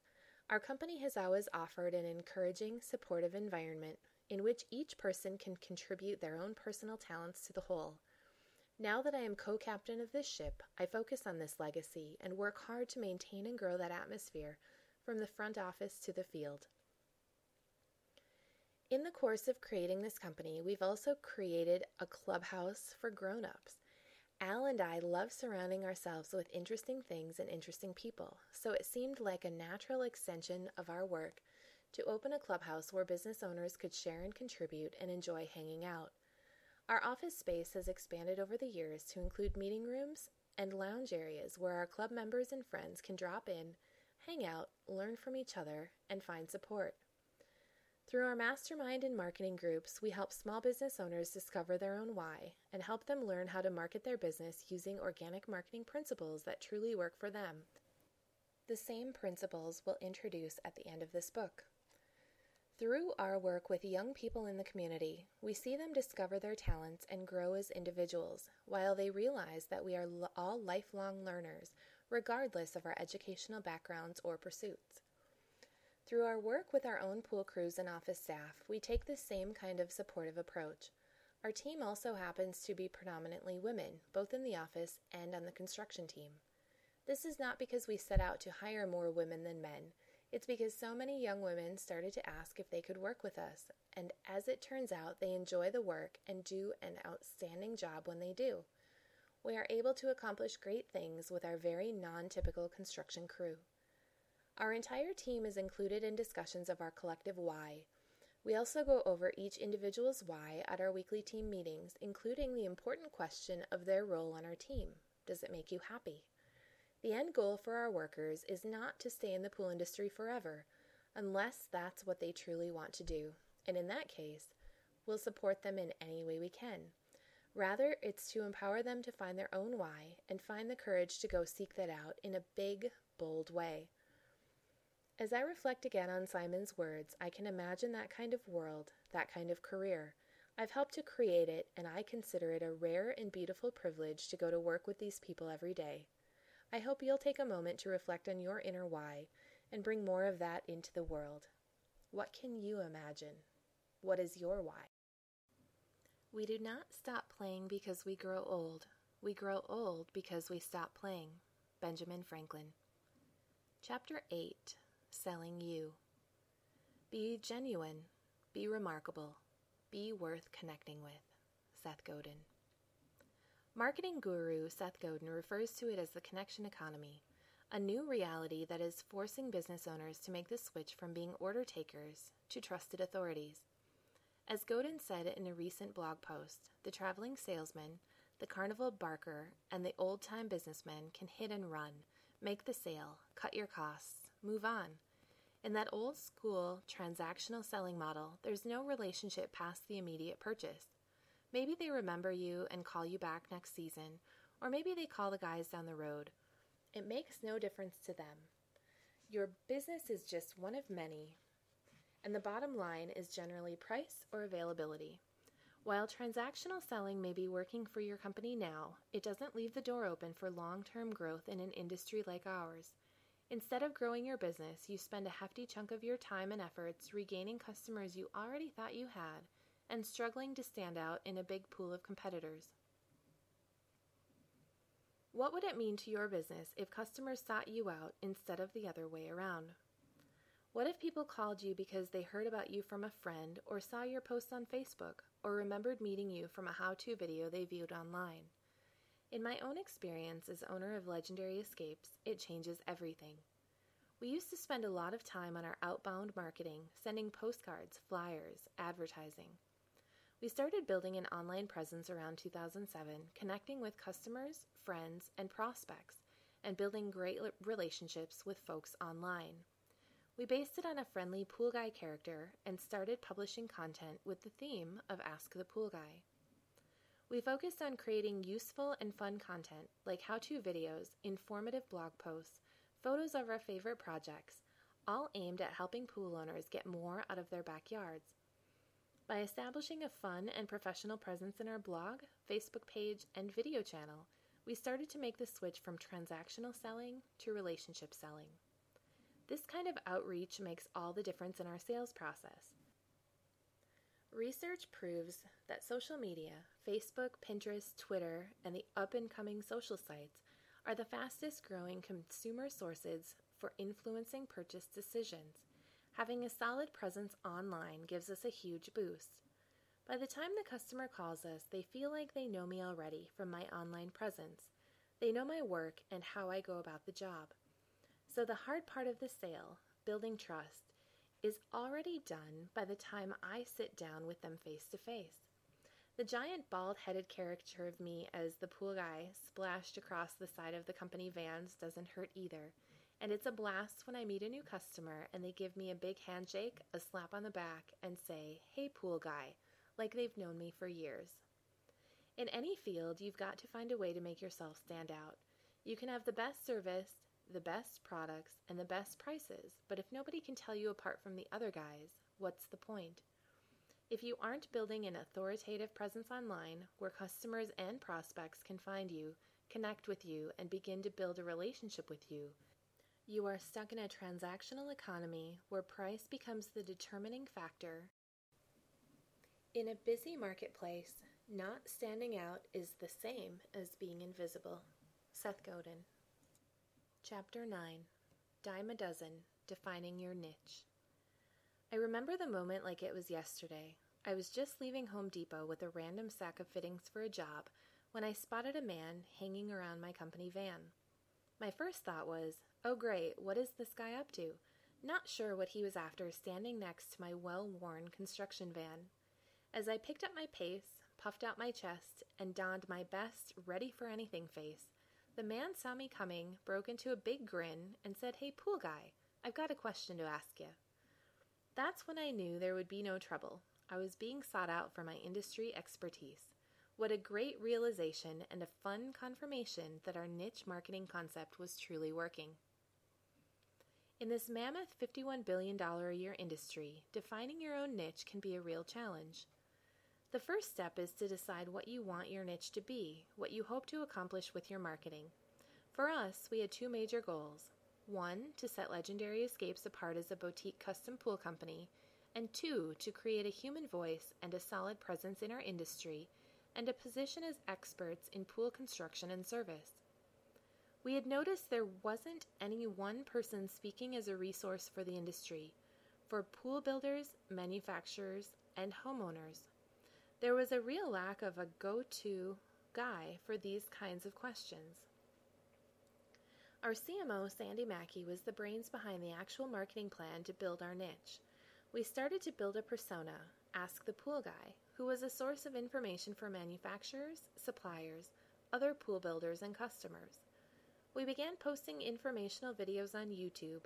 Our company has always offered an encouraging, supportive environment in which each person can contribute their own personal talents to the whole. Now that I am co captain of this ship, I focus on this legacy and work hard to maintain and grow that atmosphere from the front office to the field. In the course of creating this company, we've also created a clubhouse for grown ups. Al and I love surrounding ourselves with interesting things and interesting people, so it seemed like a natural extension of our work to open a clubhouse where business owners could share and contribute and enjoy hanging out. Our office space has expanded over the years to include meeting rooms and lounge areas where our club members and friends can drop in, hang out, learn from each other, and find support. Through our mastermind and marketing groups, we help small business owners discover their own why and help them learn how to market their business using organic marketing principles that truly work for them. The same principles we'll introduce at the end of this book. Through our work with young people in the community, we see them discover their talents and grow as individuals, while they realize that we are all lifelong learners, regardless of our educational backgrounds or pursuits. Through our work with our own pool crews and office staff, we take the same kind of supportive approach. Our team also happens to be predominantly women, both in the office and on the construction team. This is not because we set out to hire more women than men it's because so many young women started to ask if they could work with us, and as it turns out, they enjoy the work and do an outstanding job when they do. We are able to accomplish great things with our very non typical construction crew. Our entire team is included in discussions of our collective why. We also go over each individual's why at our weekly team meetings, including the important question of their role on our team. Does it make you happy? The end goal for our workers is not to stay in the pool industry forever, unless that's what they truly want to do. And in that case, we'll support them in any way we can. Rather, it's to empower them to find their own why and find the courage to go seek that out in a big, bold way. As I reflect again on Simon's words, I can imagine that kind of world, that kind of career. I've helped to create it, and I consider it a rare and beautiful privilege to go to work with these people every day. I hope you'll take a moment to reflect on your inner why and bring more of that into the world. What can you imagine? What is your why? We do not stop playing because we grow old. We grow old because we stop playing. Benjamin Franklin. Chapter 8 Selling You. Be genuine. Be remarkable. Be worth connecting with. Seth Godin. Marketing guru Seth Godin refers to it as the connection economy, a new reality that is forcing business owners to make the switch from being order takers to trusted authorities. As Godin said in a recent blog post, the traveling salesman, the carnival barker, and the old time businessman can hit and run, make the sale, cut your costs, move on. In that old school transactional selling model, there's no relationship past the immediate purchase. Maybe they remember you and call you back next season, or maybe they call the guys down the road. It makes no difference to them. Your business is just one of many, and the bottom line is generally price or availability. While transactional selling may be working for your company now, it doesn't leave the door open for long term growth in an industry like ours. Instead of growing your business, you spend a hefty chunk of your time and efforts regaining customers you already thought you had and struggling to stand out in a big pool of competitors. What would it mean to your business if customers sought you out instead of the other way around? What if people called you because they heard about you from a friend or saw your post on Facebook or remembered meeting you from a how to video they viewed online? In my own experience as owner of Legendary Escapes, it changes everything. We used to spend a lot of time on our outbound marketing, sending postcards, flyers, advertising. We started building an online presence around 2007, connecting with customers, friends, and prospects, and building great relationships with folks online. We based it on a friendly pool guy character and started publishing content with the theme of Ask the Pool Guy. We focused on creating useful and fun content like how to videos, informative blog posts, photos of our favorite projects, all aimed at helping pool owners get more out of their backyards. By establishing a fun and professional presence in our blog, Facebook page, and video channel, we started to make the switch from transactional selling to relationship selling. This kind of outreach makes all the difference in our sales process. Research proves that social media, Facebook, Pinterest, Twitter, and the up and coming social sites are the fastest growing consumer sources for influencing purchase decisions. Having a solid presence online gives us a huge boost. By the time the customer calls us, they feel like they know me already from my online presence. They know my work and how I go about the job. So the hard part of the sale, building trust, is already done by the time I sit down with them face to face. The giant bald headed caricature of me as the pool guy splashed across the side of the company vans doesn't hurt either, and it's a blast when I meet a new customer and they give me a big handshake, a slap on the back, and say, Hey, pool guy, like they've known me for years. In any field, you've got to find a way to make yourself stand out. You can have the best service, the best products, and the best prices, but if nobody can tell you apart from the other guys, what's the point? If you aren't building an authoritative presence online where customers and prospects can find you, connect with you, and begin to build a relationship with you, you are stuck in a transactional economy where price becomes the determining factor. In a busy marketplace, not standing out is the same as being invisible. Seth Godin. Chapter 9 Dime a Dozen Defining Your Niche. I remember the moment like it was yesterday. I was just leaving Home Depot with a random sack of fittings for a job when I spotted a man hanging around my company van. My first thought was, oh great, what is this guy up to? Not sure what he was after standing next to my well worn construction van. As I picked up my pace, puffed out my chest, and donned my best ready for anything face, the man saw me coming, broke into a big grin, and said, Hey, pool guy, I've got a question to ask you. That's when I knew there would be no trouble. I was being sought out for my industry expertise. What a great realization and a fun confirmation that our niche marketing concept was truly working. In this mammoth $51 billion a year industry, defining your own niche can be a real challenge. The first step is to decide what you want your niche to be, what you hope to accomplish with your marketing. For us, we had two major goals one, to set Legendary Escapes apart as a boutique custom pool company, and two, to create a human voice and a solid presence in our industry and a position as experts in pool construction and service. We had noticed there wasn't any one person speaking as a resource for the industry, for pool builders, manufacturers, and homeowners. There was a real lack of a go to guy for these kinds of questions. Our CMO, Sandy Mackey, was the brains behind the actual marketing plan to build our niche. We started to build a persona, Ask the Pool Guy, who was a source of information for manufacturers, suppliers, other pool builders, and customers. We began posting informational videos on YouTube,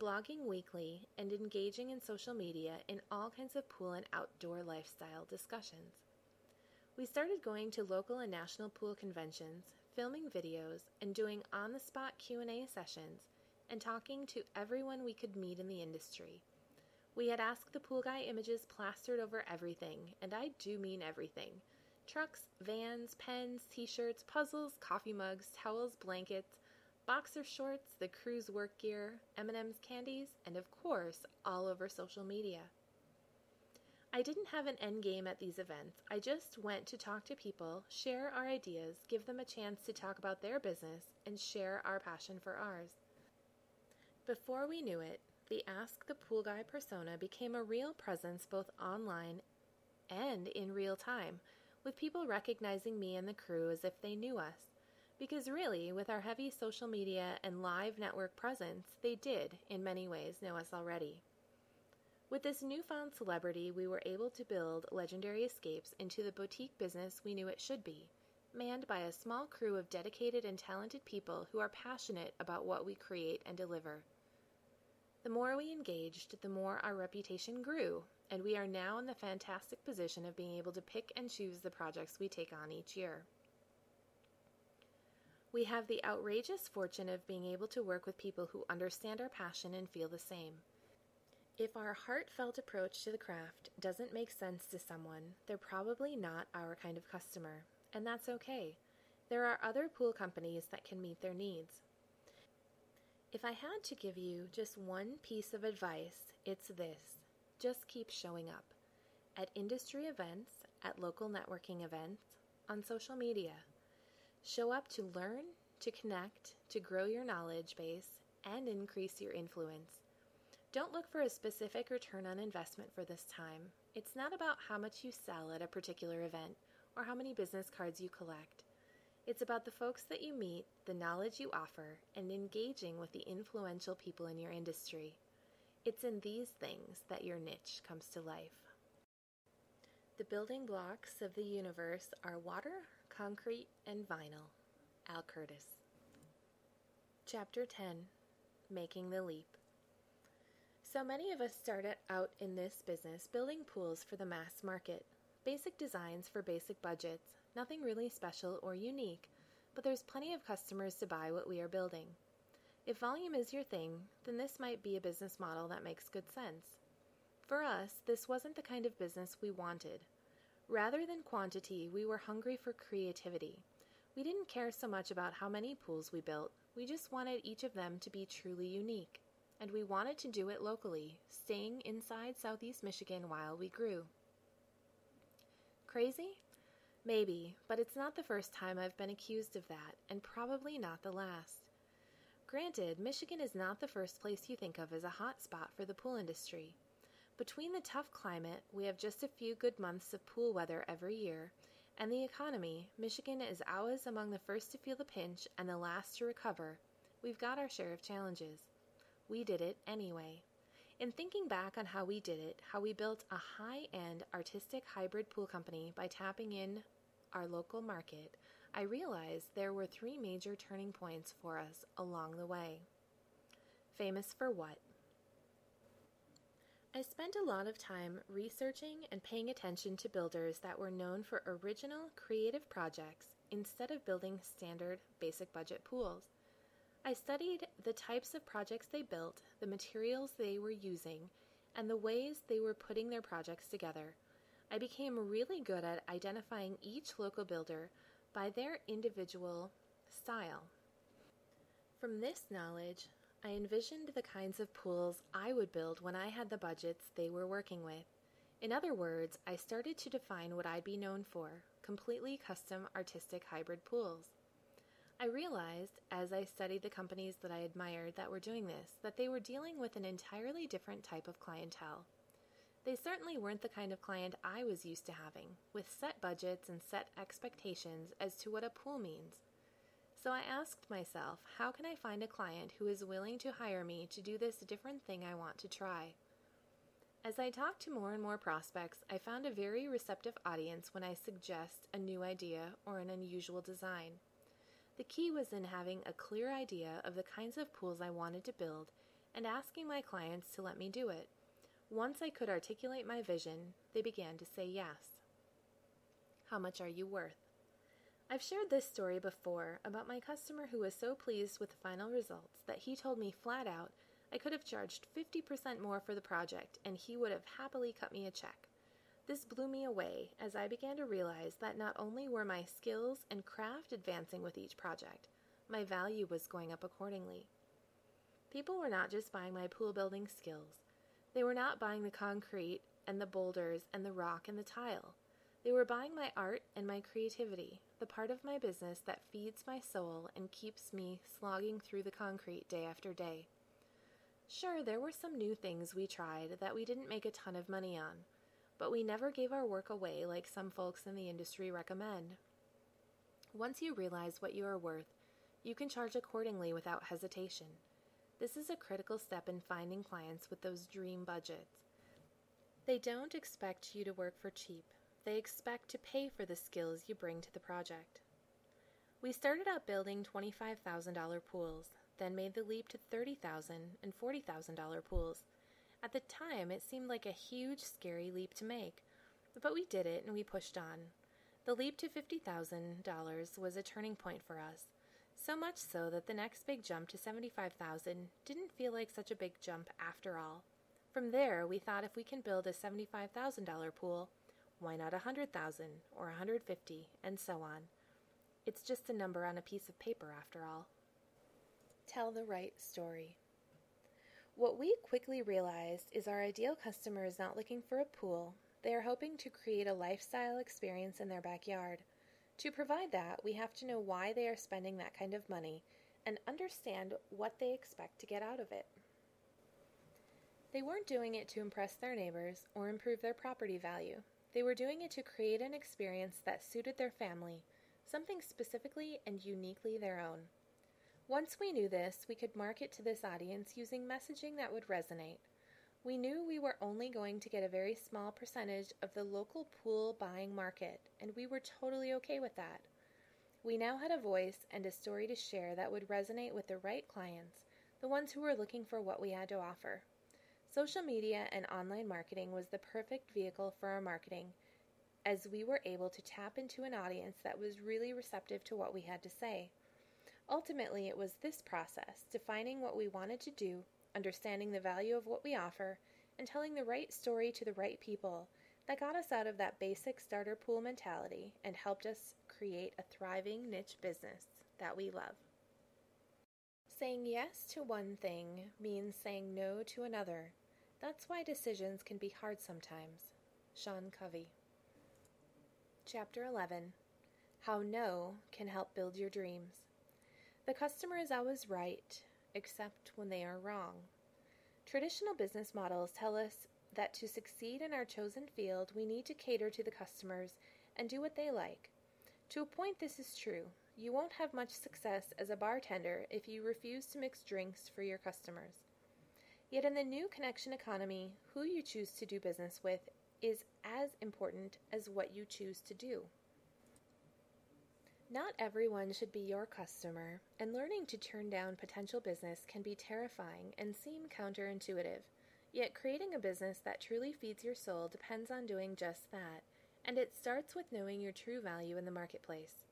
blogging weekly, and engaging in social media in all kinds of pool and outdoor lifestyle discussions. We started going to local and national pool conventions, filming videos, and doing on-the-spot Q&A sessions and talking to everyone we could meet in the industry. We had asked the pool guy images plastered over everything, and I do mean everything. Trucks, vans, pens, t-shirts, puzzles, coffee mugs, towels, blankets, boxer shorts, the crew's work gear, M&M's candies, and of course, all over social media. I didn't have an end game at these events. I just went to talk to people, share our ideas, give them a chance to talk about their business, and share our passion for ours. Before we knew it, the Ask the Pool Guy persona became a real presence both online and in real time, with people recognizing me and the crew as if they knew us. Because really, with our heavy social media and live network presence, they did, in many ways, know us already. With this newfound celebrity, we were able to build Legendary Escapes into the boutique business we knew it should be, manned by a small crew of dedicated and talented people who are passionate about what we create and deliver. The more we engaged, the more our reputation grew, and we are now in the fantastic position of being able to pick and choose the projects we take on each year. We have the outrageous fortune of being able to work with people who understand our passion and feel the same. If our heartfelt approach to the craft doesn't make sense to someone, they're probably not our kind of customer, and that's okay. There are other pool companies that can meet their needs. If I had to give you just one piece of advice, it's this just keep showing up at industry events, at local networking events, on social media. Show up to learn, to connect, to grow your knowledge base, and increase your influence. Don't look for a specific return on investment for this time. It's not about how much you sell at a particular event or how many business cards you collect. It's about the folks that you meet, the knowledge you offer, and engaging with the influential people in your industry. It's in these things that your niche comes to life. The building blocks of the universe are water, concrete, and vinyl. Al Curtis. Chapter 10 Making the Leap. So many of us started out in this business building pools for the mass market. Basic designs for basic budgets, nothing really special or unique, but there's plenty of customers to buy what we are building. If volume is your thing, then this might be a business model that makes good sense. For us, this wasn't the kind of business we wanted. Rather than quantity, we were hungry for creativity. We didn't care so much about how many pools we built, we just wanted each of them to be truly unique. And we wanted to do it locally, staying inside Southeast Michigan while we grew. Crazy? Maybe, but it's not the first time I've been accused of that, and probably not the last. Granted, Michigan is not the first place you think of as a hot spot for the pool industry. Between the tough climate, we have just a few good months of pool weather every year, and the economy, Michigan is always among the first to feel the pinch and the last to recover. We've got our share of challenges. We did it anyway. In thinking back on how we did it, how we built a high end artistic hybrid pool company by tapping in our local market, I realized there were three major turning points for us along the way. Famous for what? I spent a lot of time researching and paying attention to builders that were known for original, creative projects instead of building standard, basic budget pools. I studied the types of projects they built, the materials they were using, and the ways they were putting their projects together. I became really good at identifying each local builder by their individual style. From this knowledge, I envisioned the kinds of pools I would build when I had the budgets they were working with. In other words, I started to define what I'd be known for completely custom artistic hybrid pools. I realized, as I studied the companies that I admired that were doing this, that they were dealing with an entirely different type of clientele. They certainly weren't the kind of client I was used to having, with set budgets and set expectations as to what a pool means. So I asked myself, how can I find a client who is willing to hire me to do this different thing I want to try? As I talked to more and more prospects, I found a very receptive audience when I suggest a new idea or an unusual design. The key was in having a clear idea of the kinds of pools I wanted to build and asking my clients to let me do it. Once I could articulate my vision, they began to say yes. How much are you worth? I've shared this story before about my customer who was so pleased with the final results that he told me flat out I could have charged 50% more for the project and he would have happily cut me a check. This blew me away as I began to realize that not only were my skills and craft advancing with each project, my value was going up accordingly. People were not just buying my pool building skills, they were not buying the concrete and the boulders and the rock and the tile. They were buying my art and my creativity, the part of my business that feeds my soul and keeps me slogging through the concrete day after day. Sure, there were some new things we tried that we didn't make a ton of money on, but we never gave our work away like some folks in the industry recommend. Once you realize what you are worth, you can charge accordingly without hesitation. This is a critical step in finding clients with those dream budgets. They don't expect you to work for cheap, they expect to pay for the skills you bring to the project. We started out building $25,000 pools, then made the leap to $30,000 and $40,000 pools. At the time, it seemed like a huge, scary leap to make, but we did it and we pushed on. The leap to $50,000 was a turning point for us. So much so that the next big jump to 75,000 didn't feel like such a big jump after all. From there, we thought if we can build a $75,000 pool, why not a 100,000 or a 150 and so on. It's just a number on a piece of paper after all. Tell the right story. What we quickly realized is our ideal customer is not looking for a pool. They are hoping to create a lifestyle experience in their backyard. To provide that, we have to know why they are spending that kind of money and understand what they expect to get out of it. They weren't doing it to impress their neighbors or improve their property value. They were doing it to create an experience that suited their family, something specifically and uniquely their own. Once we knew this, we could market to this audience using messaging that would resonate. We knew we were only going to get a very small percentage of the local pool buying market, and we were totally okay with that. We now had a voice and a story to share that would resonate with the right clients, the ones who were looking for what we had to offer. Social media and online marketing was the perfect vehicle for our marketing, as we were able to tap into an audience that was really receptive to what we had to say. Ultimately, it was this process, defining what we wanted to do understanding the value of what we offer, and telling the right story to the right people that got us out of that basic starter pool mentality and helped us create a thriving niche business that we love. Saying yes to one thing means saying no to another. That's why decisions can be hard sometimes. Sean Covey. Chapter 11 How No Can Help Build Your Dreams. The customer is always right, except when they are wrong. Traditional business models tell us that to succeed in our chosen field, we need to cater to the customers and do what they like. To a point, this is true. You won't have much success as a bartender if you refuse to mix drinks for your customers. Yet, in the new connection economy, who you choose to do business with is as important as what you choose to do. Not everyone should be your customer, and learning to turn down potential business can be terrifying and seem counterintuitive. Yet, creating a business that truly feeds your soul depends on doing just that, and it starts with knowing your true value in the marketplace.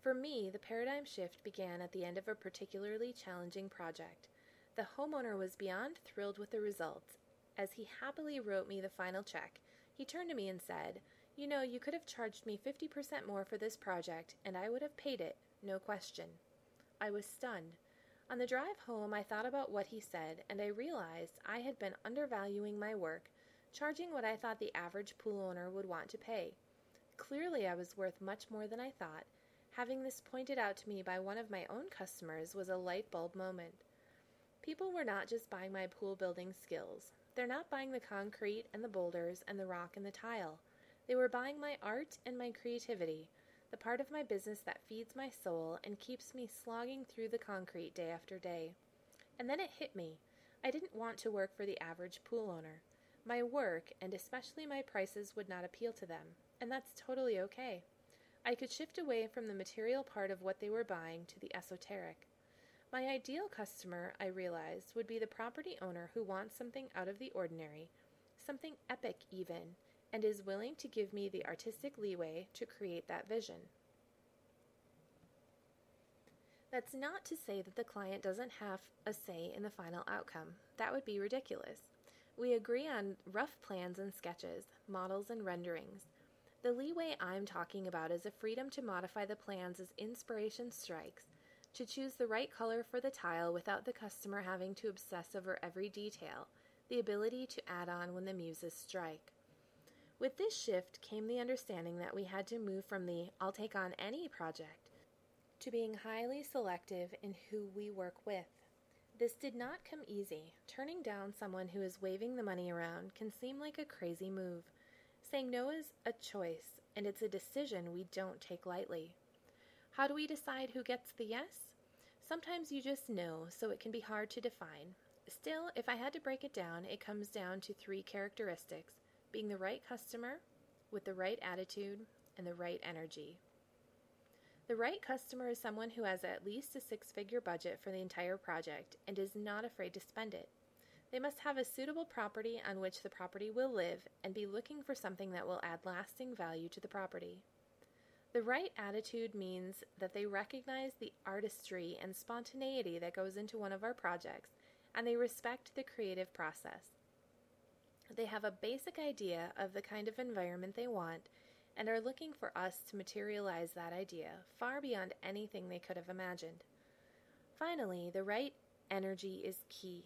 For me, the paradigm shift began at the end of a particularly challenging project. The homeowner was beyond thrilled with the results. As he happily wrote me the final check, he turned to me and said, You know, you could have charged me 50% more for this project, and I would have paid it, no question. I was stunned. On the drive home, I thought about what he said, and I realized I had been undervaluing my work, charging what I thought the average pool owner would want to pay. Clearly, I was worth much more than I thought. Having this pointed out to me by one of my own customers was a light bulb moment. People were not just buying my pool building skills. They're not buying the concrete and the boulders and the rock and the tile. They were buying my art and my creativity, the part of my business that feeds my soul and keeps me slogging through the concrete day after day. And then it hit me. I didn't want to work for the average pool owner. My work, and especially my prices, would not appeal to them, and that's totally okay. I could shift away from the material part of what they were buying to the esoteric. My ideal customer, I realized, would be the property owner who wants something out of the ordinary, something epic even, and is willing to give me the artistic leeway to create that vision. That's not to say that the client doesn't have a say in the final outcome. That would be ridiculous. We agree on rough plans and sketches, models and renderings. The leeway I'm talking about is a freedom to modify the plans as inspiration strikes to choose the right color for the tile without the customer having to obsess over every detail, the ability to add on when the muses strike. With this shift came the understanding that we had to move from the I'll take on any project to being highly selective in who we work with. This did not come easy. Turning down someone who is waving the money around can seem like a crazy move. Saying no is a choice, and it's a decision we don't take lightly. How do we decide who gets the yes? Sometimes you just know, so it can be hard to define. Still, if I had to break it down, it comes down to three characteristics being the right customer, with the right attitude, and the right energy. The right customer is someone who has at least a six figure budget for the entire project and is not afraid to spend it. They must have a suitable property on which the property will live and be looking for something that will add lasting value to the property. The right attitude means that they recognize the artistry and spontaneity that goes into one of our projects and they respect the creative process. They have a basic idea of the kind of environment they want and are looking for us to materialize that idea far beyond anything they could have imagined. Finally, the right energy is key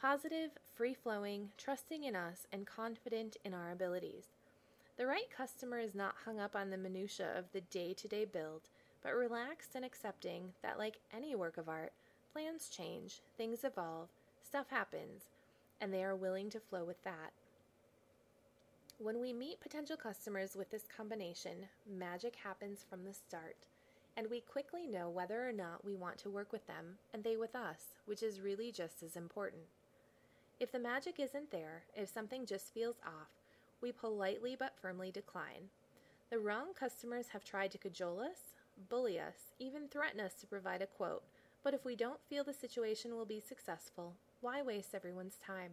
positive, free flowing, trusting in us, and confident in our abilities. The right customer is not hung up on the minutiae of the day to day build, but relaxed and accepting that, like any work of art, plans change, things evolve, stuff happens, and they are willing to flow with that. When we meet potential customers with this combination, magic happens from the start, and we quickly know whether or not we want to work with them and they with us, which is really just as important. If the magic isn't there, if something just feels off, we politely but firmly decline. The wrong customers have tried to cajole us, bully us, even threaten us to provide a quote, but if we don't feel the situation will be successful, why waste everyone's time?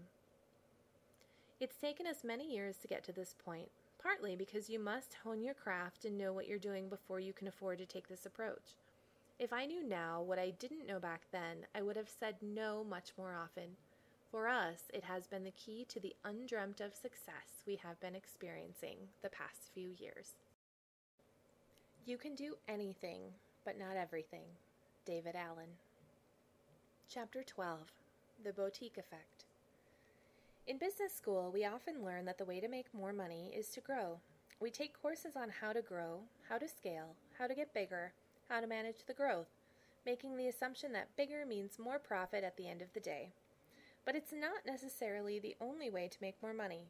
It's taken us many years to get to this point, partly because you must hone your craft and know what you're doing before you can afford to take this approach. If I knew now what I didn't know back then, I would have said no much more often. For us, it has been the key to the undreamt of success we have been experiencing the past few years. You can do anything, but not everything. David Allen. Chapter 12 The Boutique Effect. In business school, we often learn that the way to make more money is to grow. We take courses on how to grow, how to scale, how to get bigger, how to manage the growth, making the assumption that bigger means more profit at the end of the day. But it's not necessarily the only way to make more money,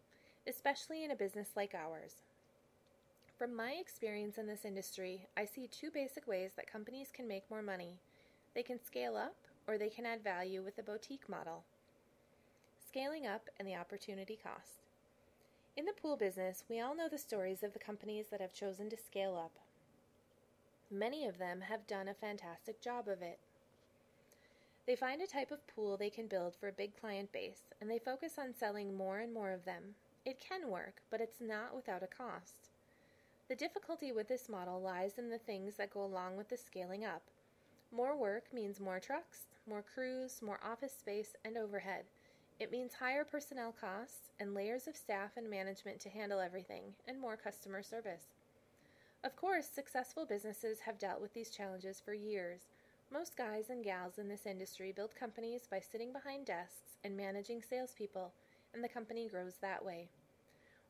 especially in a business like ours. From my experience in this industry, I see two basic ways that companies can make more money. They can scale up, or they can add value with the boutique model. Scaling up and the opportunity cost. In the pool business, we all know the stories of the companies that have chosen to scale up. Many of them have done a fantastic job of it. They find a type of pool they can build for a big client base, and they focus on selling more and more of them. It can work, but it's not without a cost. The difficulty with this model lies in the things that go along with the scaling up. More work means more trucks, more crews, more office space, and overhead. It means higher personnel costs and layers of staff and management to handle everything, and more customer service. Of course, successful businesses have dealt with these challenges for years. Most guys and gals in this industry build companies by sitting behind desks and managing salespeople, and the company grows that way.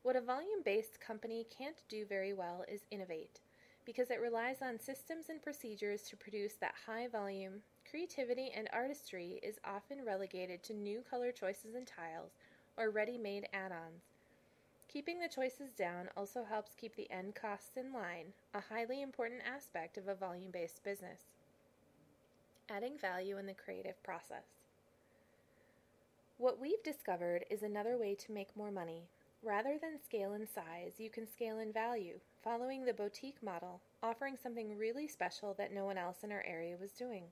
What a volume based company can't do very well is innovate, because it relies on systems and procedures to produce that high volume. Creativity and artistry is often relegated to new color choices and tiles or ready made add ons. Keeping the choices down also helps keep the end costs in line, a highly important aspect of a volume based business. Adding value in the creative process. What we've discovered is another way to make more money Rather than scale in size, you can scale in value, following the boutique model, offering something really special that no one else in our area was doing.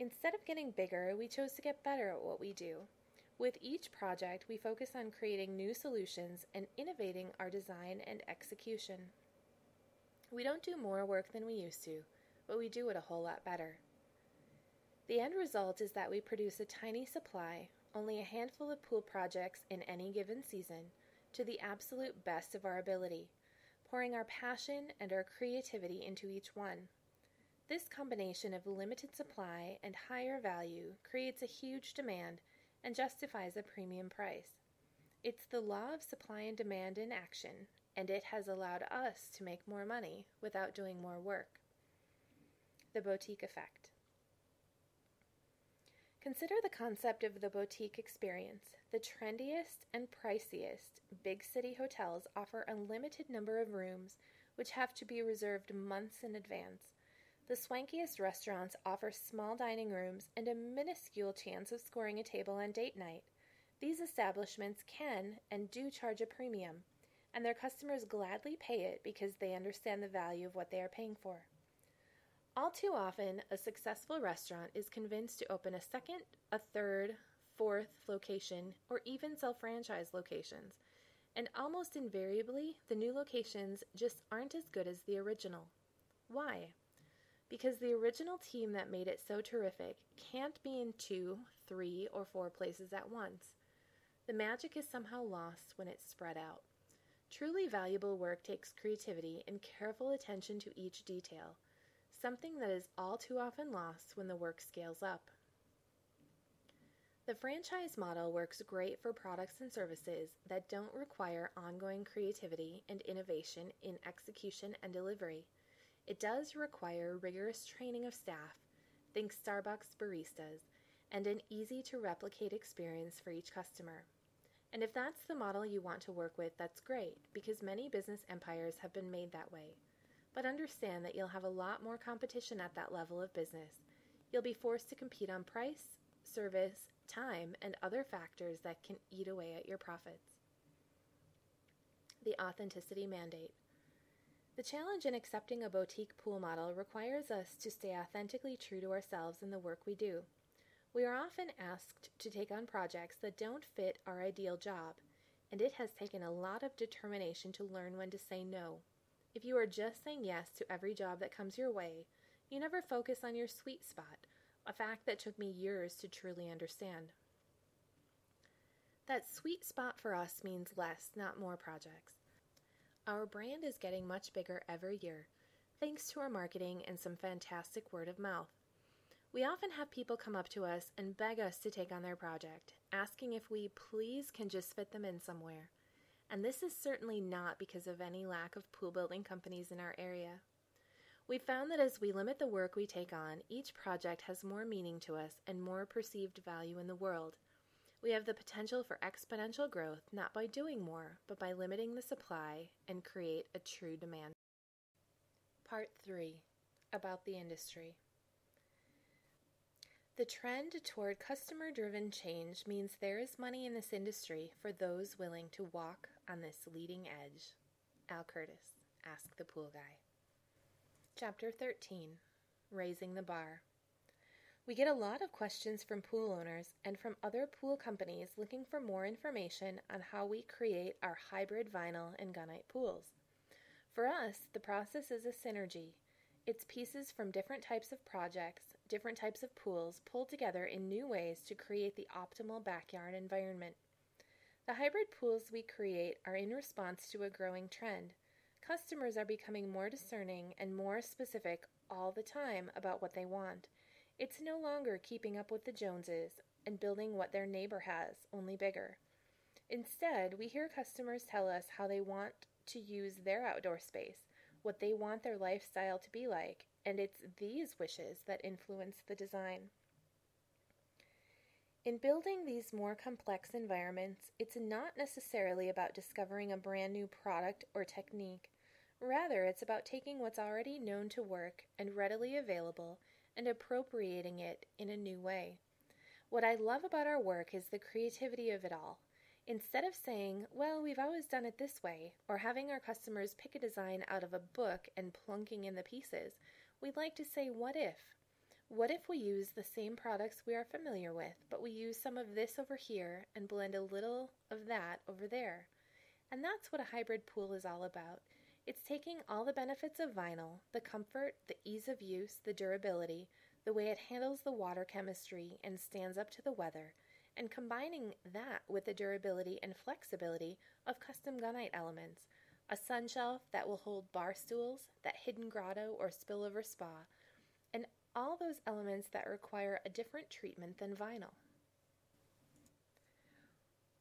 Instead of getting bigger, we chose to get better at what we do. With each project, we focus on creating new solutions and innovating our design and execution. We don't do more work than we used to, but we do it a whole lot better. The end result is that we produce a tiny supply only a handful of pool projects in any given season to the absolute best of our ability, pouring our passion and our creativity into each one. This combination of limited supply and higher value creates a huge demand and justifies a premium price. It's the law of supply and demand in action, and it has allowed us to make more money without doing more work. The boutique effect. Consider the concept of the boutique experience. The trendiest and priciest big city hotels offer a limited number of rooms, which have to be reserved months in advance. The swankiest restaurants offer small dining rooms and a minuscule chance of scoring a table on date night. These establishments can and do charge a premium, and their customers gladly pay it because they understand the value of what they are paying for. All too often, a successful restaurant is convinced to open a second, a third, fourth location, or even sell franchise locations. And almost invariably, the new locations just aren't as good as the original. Why? Because the original team that made it so terrific can't be in two, three, or four places at once. The magic is somehow lost when it's spread out. Truly valuable work takes creativity and careful attention to each detail something that is all too often lost when the work scales up. The franchise model works great for products and services that don't require ongoing creativity and innovation in execution and delivery. It does require rigorous training of staff, think Starbucks baristas, and an easy to replicate experience for each customer. And if that's the model you want to work with, that's great, because many business empires have been made that way but understand that you'll have a lot more competition at that level of business. You'll be forced to compete on price, service, time, and other factors that can eat away at your profits. The Authenticity Mandate The challenge in accepting a boutique pool model requires us to stay authentically true to ourselves in the work we do. We are often asked to take on projects that don't fit our ideal job, and it has taken a lot of determination to learn when to say no if you are just saying yes to every job that comes your way, you never focus on your sweet spot, a fact that took me years to truly understand. That sweet spot for us means less, not more projects. Our brand is getting much bigger every year, thanks to our marketing and some fantastic word of mouth. We often have people come up to us and beg us to take on their project, asking if we please can just fit them in somewhere and this is certainly not because of any lack of pool building companies in our area. We found that as we limit the work we take on, each project has more meaning to us and more perceived value in the world. We have the potential for exponential growth not by doing more, but by limiting the supply and create a true demand. Part 3 About the Industry the trend toward customer driven change means there is money in this industry for those willing to walk on this leading edge. Al Curtis, Ask the Pool Guy. Chapter 13 Raising the Bar. We get a lot of questions from pool owners and from other pool companies looking for more information on how we create our hybrid vinyl and gunite pools. For us, the process is a synergy. It's pieces from different types of projects, different types of pools pulled together in new ways to create the optimal backyard environment. The hybrid pools we create are in response to a growing trend. Customers are becoming more discerning and more specific all the time about what they want. It's no longer keeping up with the Joneses and building what their neighbor has, only bigger. Instead, we hear customers tell us how they want to use their outdoor space, what they want their lifestyle to be like, and it's these wishes that influence the design. In building these more complex environments, it's not necessarily about discovering a brand new product or technique. Rather, it's about taking what's already known to work and readily available and appropriating it in a new way. What I love about our work is the creativity of it all. Instead of saying, well, we've always done it this way, or having our customers pick a design out of a book and plunking in the pieces, we'd like to say, what if? What if we use the same products we are familiar with, but we use some of this over here and blend a little of that over there? And that's what a hybrid pool is all about. It's taking all the benefits of vinyl the comfort, the ease of use, the durability, the way it handles the water chemistry and stands up to the weather and combining that with the durability and flexibility of custom gunite elements a sun shelf that will hold bar stools, that hidden grotto or spillover spa, and all those elements that require a different treatment than vinyl.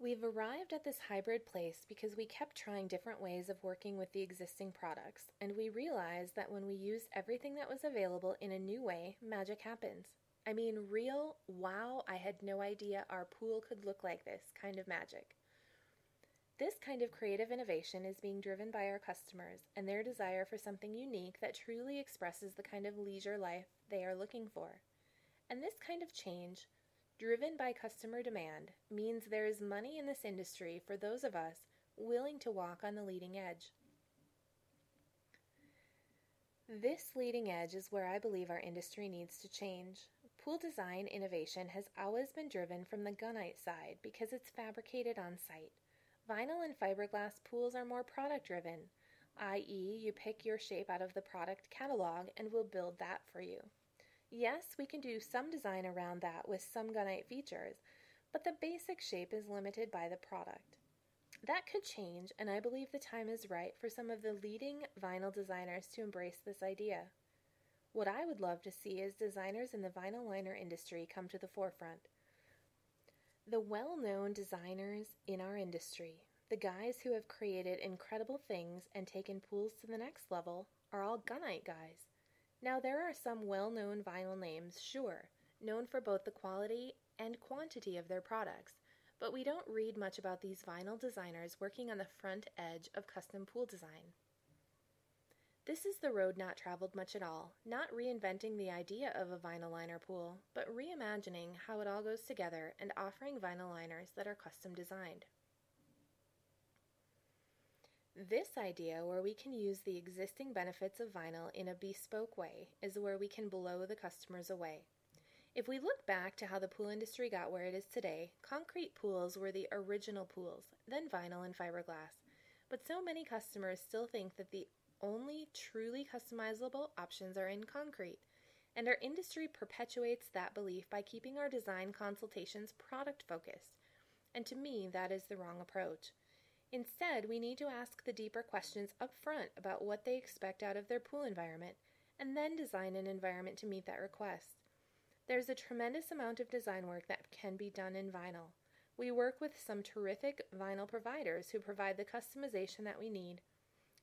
We've arrived at this hybrid place because we kept trying different ways of working with the existing products, and we realized that when we used everything that was available in a new way, magic happens. I mean, real, wow, I had no idea our pool could look like this kind of magic. This kind of creative innovation is being driven by our customers and their desire for something unique that truly expresses the kind of leisure life they are looking for. And this kind of change, driven by customer demand, means there is money in this industry for those of us willing to walk on the leading edge. This leading edge is where I believe our industry needs to change. Pool design innovation has always been driven from the gunite side because it's fabricated on site. Vinyl and fiberglass pools are more product driven, i.e., you pick your shape out of the product catalog and we'll build that for you. Yes, we can do some design around that with some gunite features, but the basic shape is limited by the product. That could change, and I believe the time is right for some of the leading vinyl designers to embrace this idea. What I would love to see is designers in the vinyl liner industry come to the forefront. The well known designers in our industry, the guys who have created incredible things and taken pools to the next level, are all gunite guys. Now, there are some well known vinyl names, sure, known for both the quality and quantity of their products, but we don't read much about these vinyl designers working on the front edge of custom pool design. This is the road not traveled much at all, not reinventing the idea of a vinyl liner pool, but reimagining how it all goes together and offering vinyl liners that are custom designed. This idea, where we can use the existing benefits of vinyl in a bespoke way, is where we can blow the customers away. If we look back to how the pool industry got where it is today, concrete pools were the original pools, then vinyl and fiberglass. But so many customers still think that the only truly customizable options are in concrete, and our industry perpetuates that belief by keeping our design consultations product focused. And to me, that is the wrong approach. Instead, we need to ask the deeper questions up front about what they expect out of their pool environment, and then design an environment to meet that request. There's a tremendous amount of design work that can be done in vinyl. We work with some terrific vinyl providers who provide the customization that we need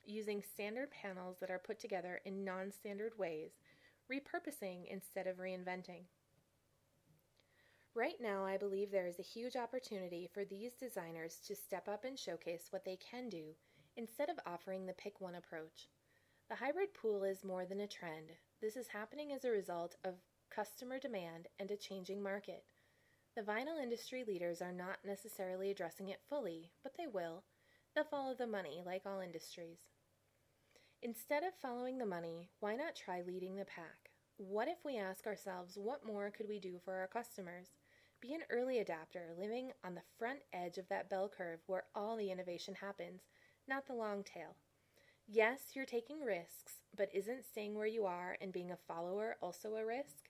using standard panels that are put together in non standard ways, repurposing instead of reinventing. Right now, I believe there is a huge opportunity for these designers to step up and showcase what they can do instead of offering the pick one approach. The hybrid pool is more than a trend. This is happening as a result of customer demand and a changing market. The vinyl industry leaders are not necessarily addressing it fully, but they will. They'll follow the money, like all industries. Instead of following the money, why not try leading the pack? What if we ask ourselves what more could we do for our customers? Be an early adapter, living on the front edge of that bell curve where all the innovation happens, not the long tail. Yes, you're taking risks, but isn't staying where you are and being a follower also a risk?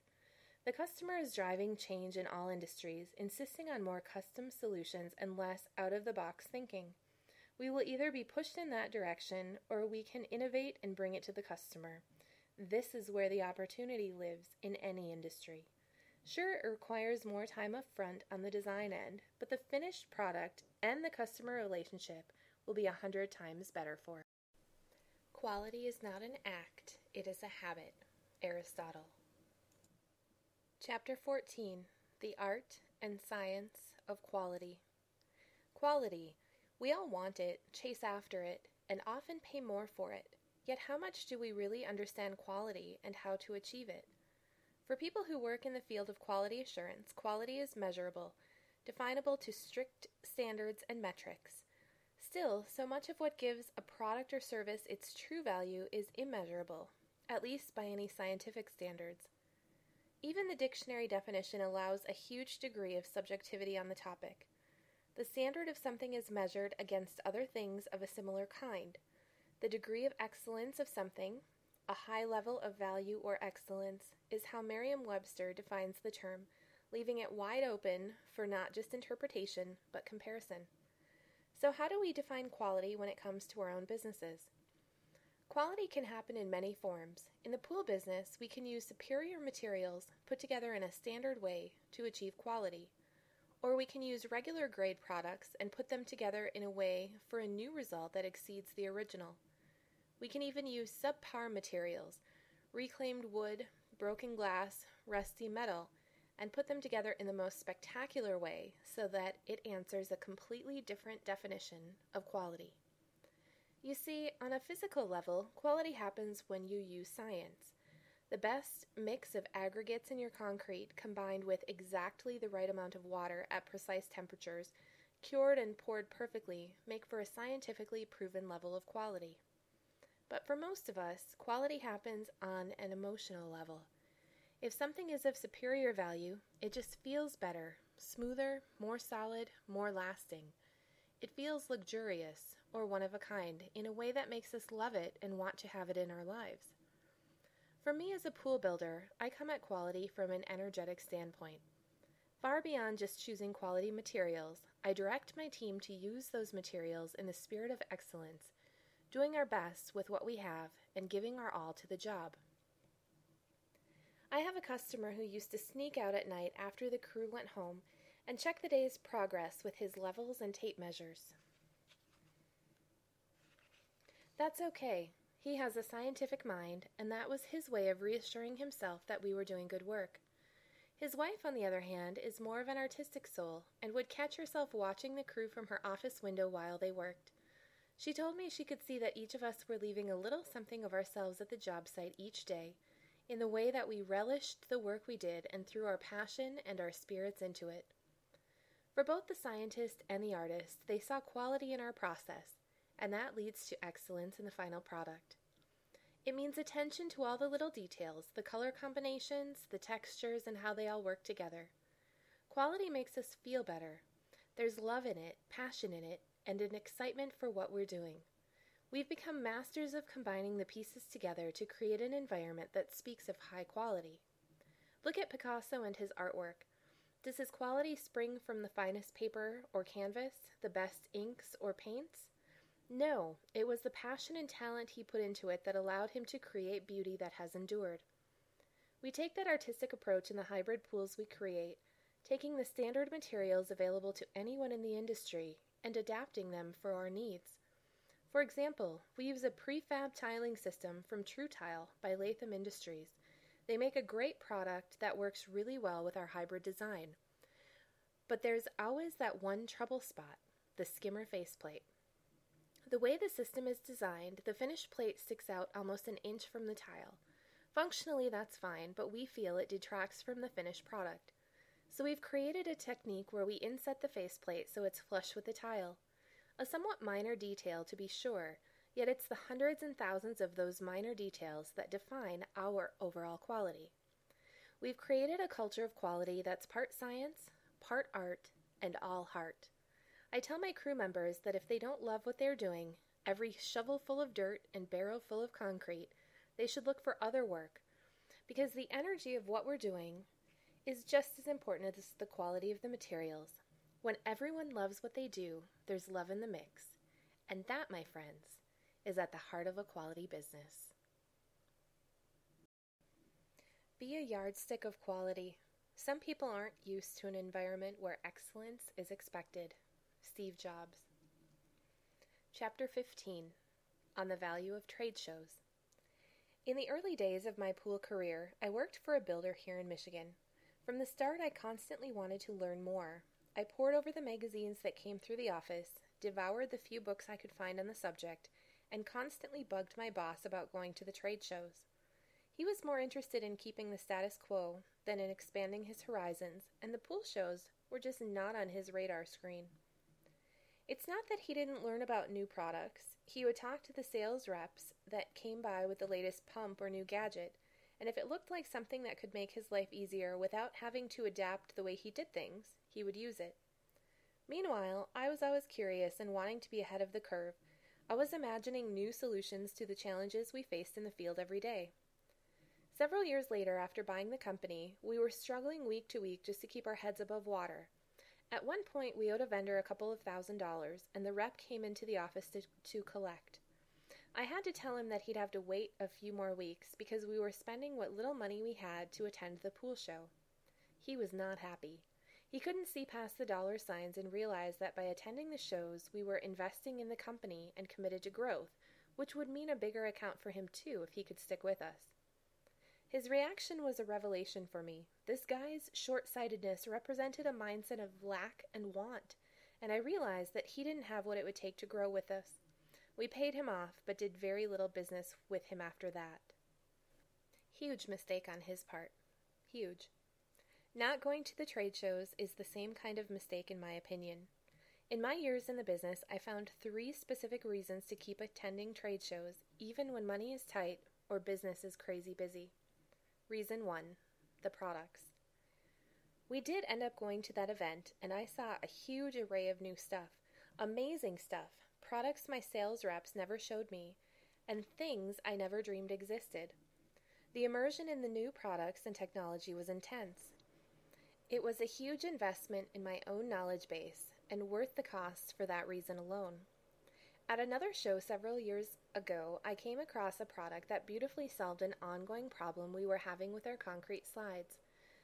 The customer is driving change in all industries, insisting on more custom solutions and less out of the box thinking. We will either be pushed in that direction or we can innovate and bring it to the customer. This is where the opportunity lives in any industry. Sure, it requires more time up front on the design end, but the finished product and the customer relationship will be a hundred times better for it. Quality is not an act, it is a habit. Aristotle. Chapter 14 The Art and Science of Quality. Quality. We all want it, chase after it, and often pay more for it. Yet, how much do we really understand quality and how to achieve it? For people who work in the field of quality assurance, quality is measurable, definable to strict standards and metrics. Still, so much of what gives a product or service its true value is immeasurable, at least by any scientific standards. Even the dictionary definition allows a huge degree of subjectivity on the topic. The standard of something is measured against other things of a similar kind. The degree of excellence of something, a high level of value or excellence, is how Merriam Webster defines the term, leaving it wide open for not just interpretation, but comparison. So, how do we define quality when it comes to our own businesses? Quality can happen in many forms. In the pool business, we can use superior materials put together in a standard way to achieve quality. Or we can use regular grade products and put them together in a way for a new result that exceeds the original. We can even use subpar materials, reclaimed wood, broken glass, rusty metal, and put them together in the most spectacular way so that it answers a completely different definition of quality. You see, on a physical level, quality happens when you use science. The best mix of aggregates in your concrete combined with exactly the right amount of water at precise temperatures, cured and poured perfectly, make for a scientifically proven level of quality. But for most of us, quality happens on an emotional level. If something is of superior value, it just feels better, smoother, more solid, more lasting. It feels luxurious, or one of a kind, in a way that makes us love it and want to have it in our lives. For me as a pool builder, I come at quality from an energetic standpoint. Far beyond just choosing quality materials, I direct my team to use those materials in the spirit of excellence, doing our best with what we have and giving our all to the job. I have a customer who used to sneak out at night after the crew went home and check the day's progress with his levels and tape measures. That's okay. He has a scientific mind, and that was his way of reassuring himself that we were doing good work. His wife, on the other hand, is more of an artistic soul and would catch herself watching the crew from her office window while they worked. She told me she could see that each of us were leaving a little something of ourselves at the job site each day in the way that we relished the work we did and threw our passion and our spirits into it. For both the scientist and the artist, they saw quality in our process, and that leads to excellence in the final product. It means attention to all the little details, the color combinations, the textures, and how they all work together. Quality makes us feel better. There's love in it, passion in it, and an excitement for what we're doing. We've become masters of combining the pieces together to create an environment that speaks of high quality. Look at Picasso and his artwork. Does his quality spring from the finest paper or canvas, the best inks or paints? No, it was the passion and talent he put into it that allowed him to create beauty that has endured. We take that artistic approach in the hybrid pools we create, taking the standard materials available to anyone in the industry and adapting them for our needs. For example, we use a prefab tiling system from True Tile by Latham Industries. They make a great product that works really well with our hybrid design. But there's always that one trouble spot the skimmer faceplate. The way the system is designed, the finished plate sticks out almost an inch from the tile. Functionally, that's fine, but we feel it detracts from the finished product. So we've created a technique where we inset the faceplate so it's flush with the tile. A somewhat minor detail, to be sure, yet it's the hundreds and thousands of those minor details that define our overall quality. We've created a culture of quality that's part science, part art, and all heart. I tell my crew members that if they don't love what they're doing, every shovel full of dirt and barrel full of concrete, they should look for other work because the energy of what we're doing is just as important as the quality of the materials. When everyone loves what they do, there's love in the mix. And that, my friends, is at the heart of a quality business. Be a yardstick of quality. Some people aren't used to an environment where excellence is expected. Steve Jobs. Chapter 15 On the Value of Trade Shows. In the early days of my pool career, I worked for a builder here in Michigan. From the start, I constantly wanted to learn more. I pored over the magazines that came through the office, devoured the few books I could find on the subject, and constantly bugged my boss about going to the trade shows. He was more interested in keeping the status quo than in expanding his horizons, and the pool shows were just not on his radar screen. It's not that he didn't learn about new products. He would talk to the sales reps that came by with the latest pump or new gadget, and if it looked like something that could make his life easier without having to adapt the way he did things, he would use it. Meanwhile, I was always curious and wanting to be ahead of the curve. I was imagining new solutions to the challenges we faced in the field every day. Several years later, after buying the company, we were struggling week to week just to keep our heads above water. At one point, we owed a vendor a couple of thousand dollars, and the rep came into the office to, to collect. I had to tell him that he'd have to wait a few more weeks because we were spending what little money we had to attend the pool show. He was not happy. He couldn't see past the dollar signs and realized that by attending the shows, we were investing in the company and committed to growth, which would mean a bigger account for him too if he could stick with us. His reaction was a revelation for me. This guy's short sightedness represented a mindset of lack and want, and I realized that he didn't have what it would take to grow with us. We paid him off, but did very little business with him after that. Huge mistake on his part. Huge. Not going to the trade shows is the same kind of mistake, in my opinion. In my years in the business, I found three specific reasons to keep attending trade shows, even when money is tight or business is crazy busy. Reason 1 The products. We did end up going to that event, and I saw a huge array of new stuff. Amazing stuff. Products my sales reps never showed me, and things I never dreamed existed. The immersion in the new products and technology was intense. It was a huge investment in my own knowledge base, and worth the cost for that reason alone. At another show several years ago, I came across a product that beautifully solved an ongoing problem we were having with our concrete slides.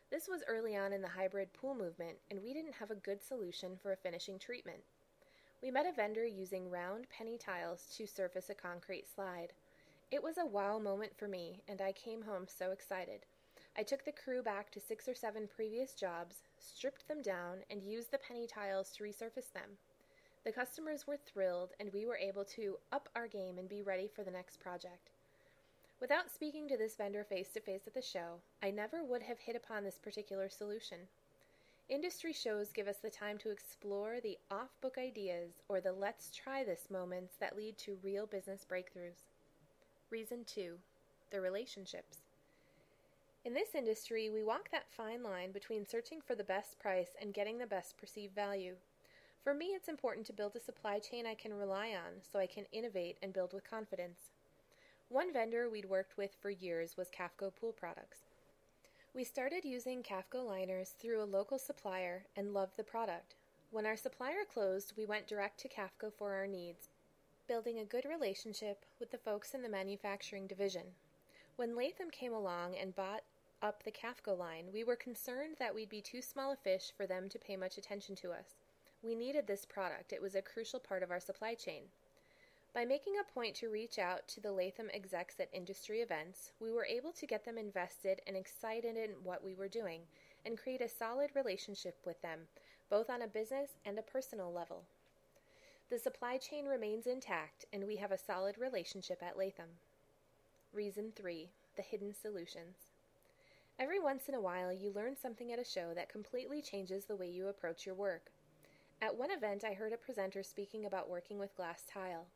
This was early on in the hybrid pool movement, and we didn't have a good solution for a finishing treatment. We met a vendor using round penny tiles to surface a concrete slide. It was a wow moment for me, and I came home so excited. I took the crew back to six or seven previous jobs, stripped them down, and used the penny tiles to resurface them. The customers were thrilled, and we were able to up our game and be ready for the next project. Without speaking to this vendor face to face at the show, I never would have hit upon this particular solution. Industry shows give us the time to explore the off book ideas or the let's try this moments that lead to real business breakthroughs. Reason 2 The relationships. In this industry, we walk that fine line between searching for the best price and getting the best perceived value. For me, it's important to build a supply chain I can rely on so I can innovate and build with confidence. One vendor we'd worked with for years was Kafko Pool Products. We started using Kafko liners through a local supplier and loved the product. When our supplier closed, we went direct to Kafko for our needs, building a good relationship with the folks in the manufacturing division. When Latham came along and bought up the Kafko line, we were concerned that we'd be too small a fish for them to pay much attention to us. We needed this product, it was a crucial part of our supply chain. By making a point to reach out to the Latham execs at industry events, we were able to get them invested and excited in what we were doing and create a solid relationship with them, both on a business and a personal level. The supply chain remains intact, and we have a solid relationship at Latham. Reason 3 The Hidden Solutions. Every once in a while, you learn something at a show that completely changes the way you approach your work. At one event, I heard a presenter speaking about working with glass tile.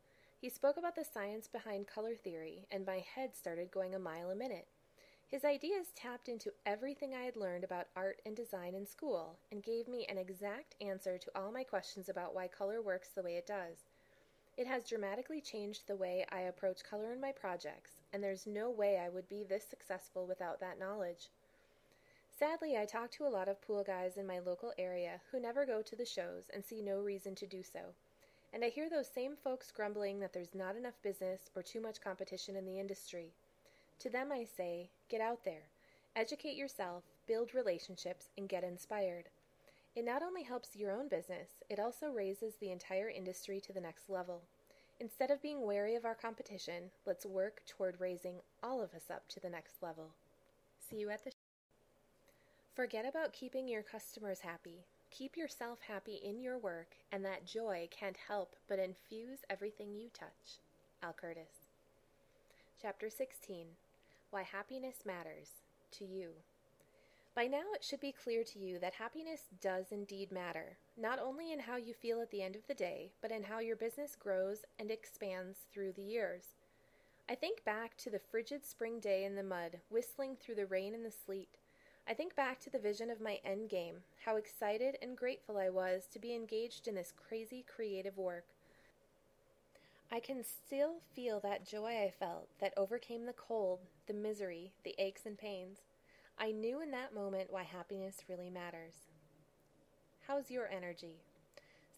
He spoke about the science behind color theory, and my head started going a mile a minute. His ideas tapped into everything I had learned about art and design in school and gave me an exact answer to all my questions about why color works the way it does. It has dramatically changed the way I approach color in my projects, and there's no way I would be this successful without that knowledge. Sadly, I talk to a lot of pool guys in my local area who never go to the shows and see no reason to do so. And I hear those same folks grumbling that there's not enough business or too much competition in the industry. To them, I say, get out there, educate yourself, build relationships, and get inspired. It not only helps your own business, it also raises the entire industry to the next level. Instead of being wary of our competition, let's work toward raising all of us up to the next level. See you at the Forget about keeping your customers happy. Keep yourself happy in your work, and that joy can't help but infuse everything you touch. Al Curtis. Chapter 16 Why Happiness Matters to You. By now, it should be clear to you that happiness does indeed matter, not only in how you feel at the end of the day, but in how your business grows and expands through the years. I think back to the frigid spring day in the mud, whistling through the rain and the sleet I think back to the vision of my end game, how excited and grateful I was to be engaged in this crazy creative work. I can still feel that joy I felt that overcame the cold, the misery, the aches and pains. I knew in that moment why happiness really matters. How's your energy?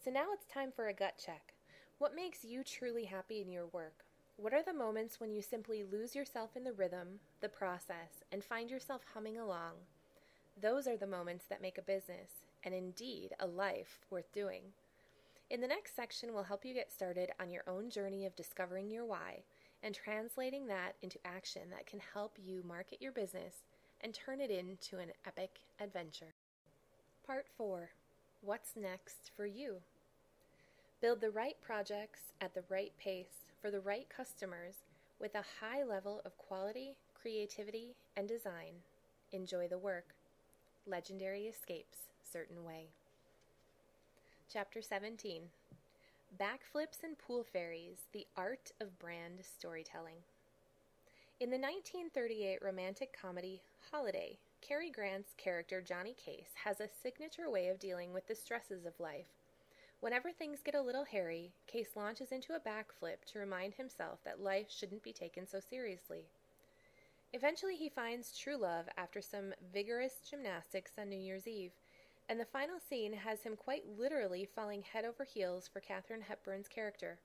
So now it's time for a gut check. What makes you truly happy in your work? What are the moments when you simply lose yourself in the rhythm, the process, and find yourself humming along? Those are the moments that make a business, and indeed a life, worth doing. In the next section, we'll help you get started on your own journey of discovering your why and translating that into action that can help you market your business and turn it into an epic adventure. Part 4 What's next for you? Build the right projects at the right pace for the right customers with a high level of quality, creativity, and design. Enjoy the work. Legendary Escapes Certain Way. Chapter 17 Backflips and Pool Fairies The Art of Brand Storytelling. In the 1938 romantic comedy Holiday, Cary Grant's character Johnny Case has a signature way of dealing with the stresses of life. Whenever things get a little hairy, Case launches into a backflip to remind himself that life shouldn't be taken so seriously. Eventually, he finds true love after some vigorous gymnastics on New Year's Eve, and the final scene has him quite literally falling head over heels for Katharine Hepburn's character.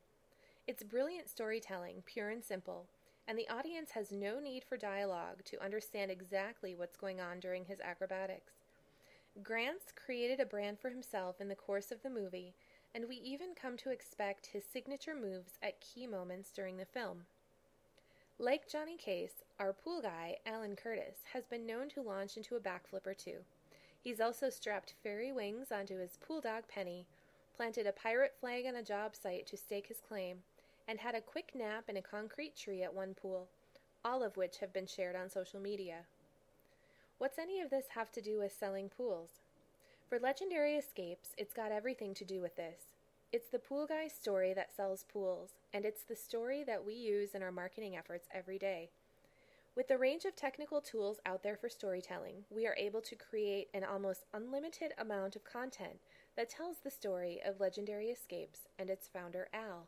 It's brilliant storytelling, pure and simple, and the audience has no need for dialogue to understand exactly what's going on during his acrobatics. Grant's created a brand for himself in the course of the movie, and we even come to expect his signature moves at key moments during the film. Like Johnny Case, our pool guy, Alan Curtis, has been known to launch into a backflip or two. He's also strapped fairy wings onto his pool dog Penny, planted a pirate flag on a job site to stake his claim, and had a quick nap in a concrete tree at one pool, all of which have been shared on social media. What's any of this have to do with selling pools? For Legendary Escapes, it's got everything to do with this. It's the pool guy's story that sells pools, and it's the story that we use in our marketing efforts every day. With the range of technical tools out there for storytelling, we are able to create an almost unlimited amount of content that tells the story of Legendary Escapes and its founder, Al.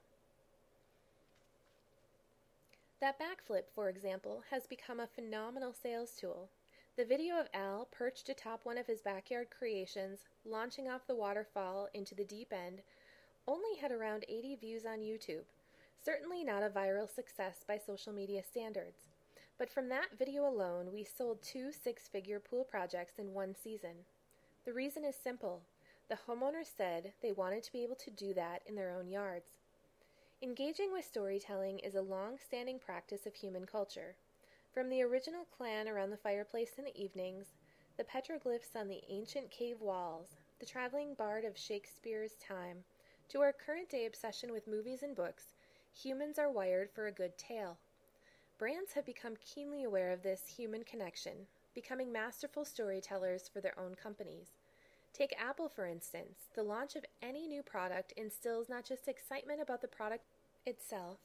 That backflip, for example, has become a phenomenal sales tool. The video of Al perched atop one of his backyard creations, launching off the waterfall into the deep end, only had around 80 views on YouTube. Certainly not a viral success by social media standards. But from that video alone, we sold two six figure pool projects in one season. The reason is simple the homeowners said they wanted to be able to do that in their own yards. Engaging with storytelling is a long standing practice of human culture. From the original clan around the fireplace in the evenings, the petroglyphs on the ancient cave walls, the traveling bard of Shakespeare's time, to our current day obsession with movies and books, humans are wired for a good tale. Brands have become keenly aware of this human connection, becoming masterful storytellers for their own companies. Take Apple, for instance. The launch of any new product instills not just excitement about the product itself,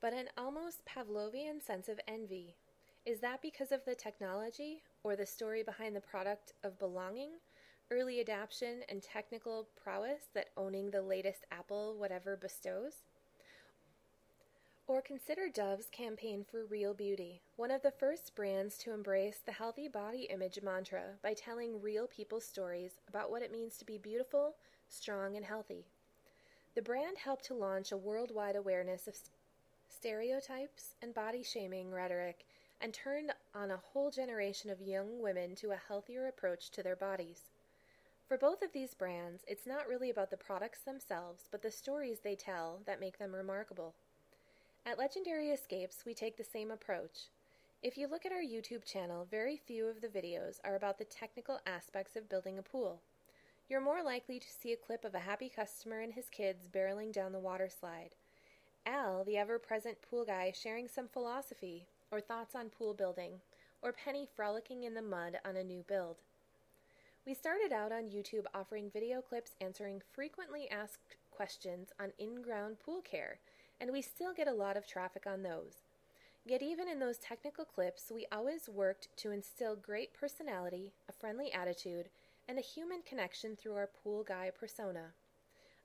but an almost Pavlovian sense of envy. Is that because of the technology or the story behind the product of belonging? Early adoption and technical prowess that owning the latest Apple whatever bestows? Or consider Dove's campaign for Real Beauty, one of the first brands to embrace the healthy body image mantra by telling real people's stories about what it means to be beautiful, strong, and healthy. The brand helped to launch a worldwide awareness of stereotypes and body shaming rhetoric and turned on a whole generation of young women to a healthier approach to their bodies. For both of these brands, it's not really about the products themselves, but the stories they tell that make them remarkable. At Legendary Escapes, we take the same approach. If you look at our YouTube channel, very few of the videos are about the technical aspects of building a pool. You're more likely to see a clip of a happy customer and his kids barreling down the water slide. Al, the ever present pool guy, sharing some philosophy or thoughts on pool building, or Penny frolicking in the mud on a new build. We started out on YouTube offering video clips answering frequently asked questions on in ground pool care and we still get a lot of traffic on those. Yet, even in those technical clips, we always worked to instill great personality, a friendly attitude, and a human connection through our pool guy persona.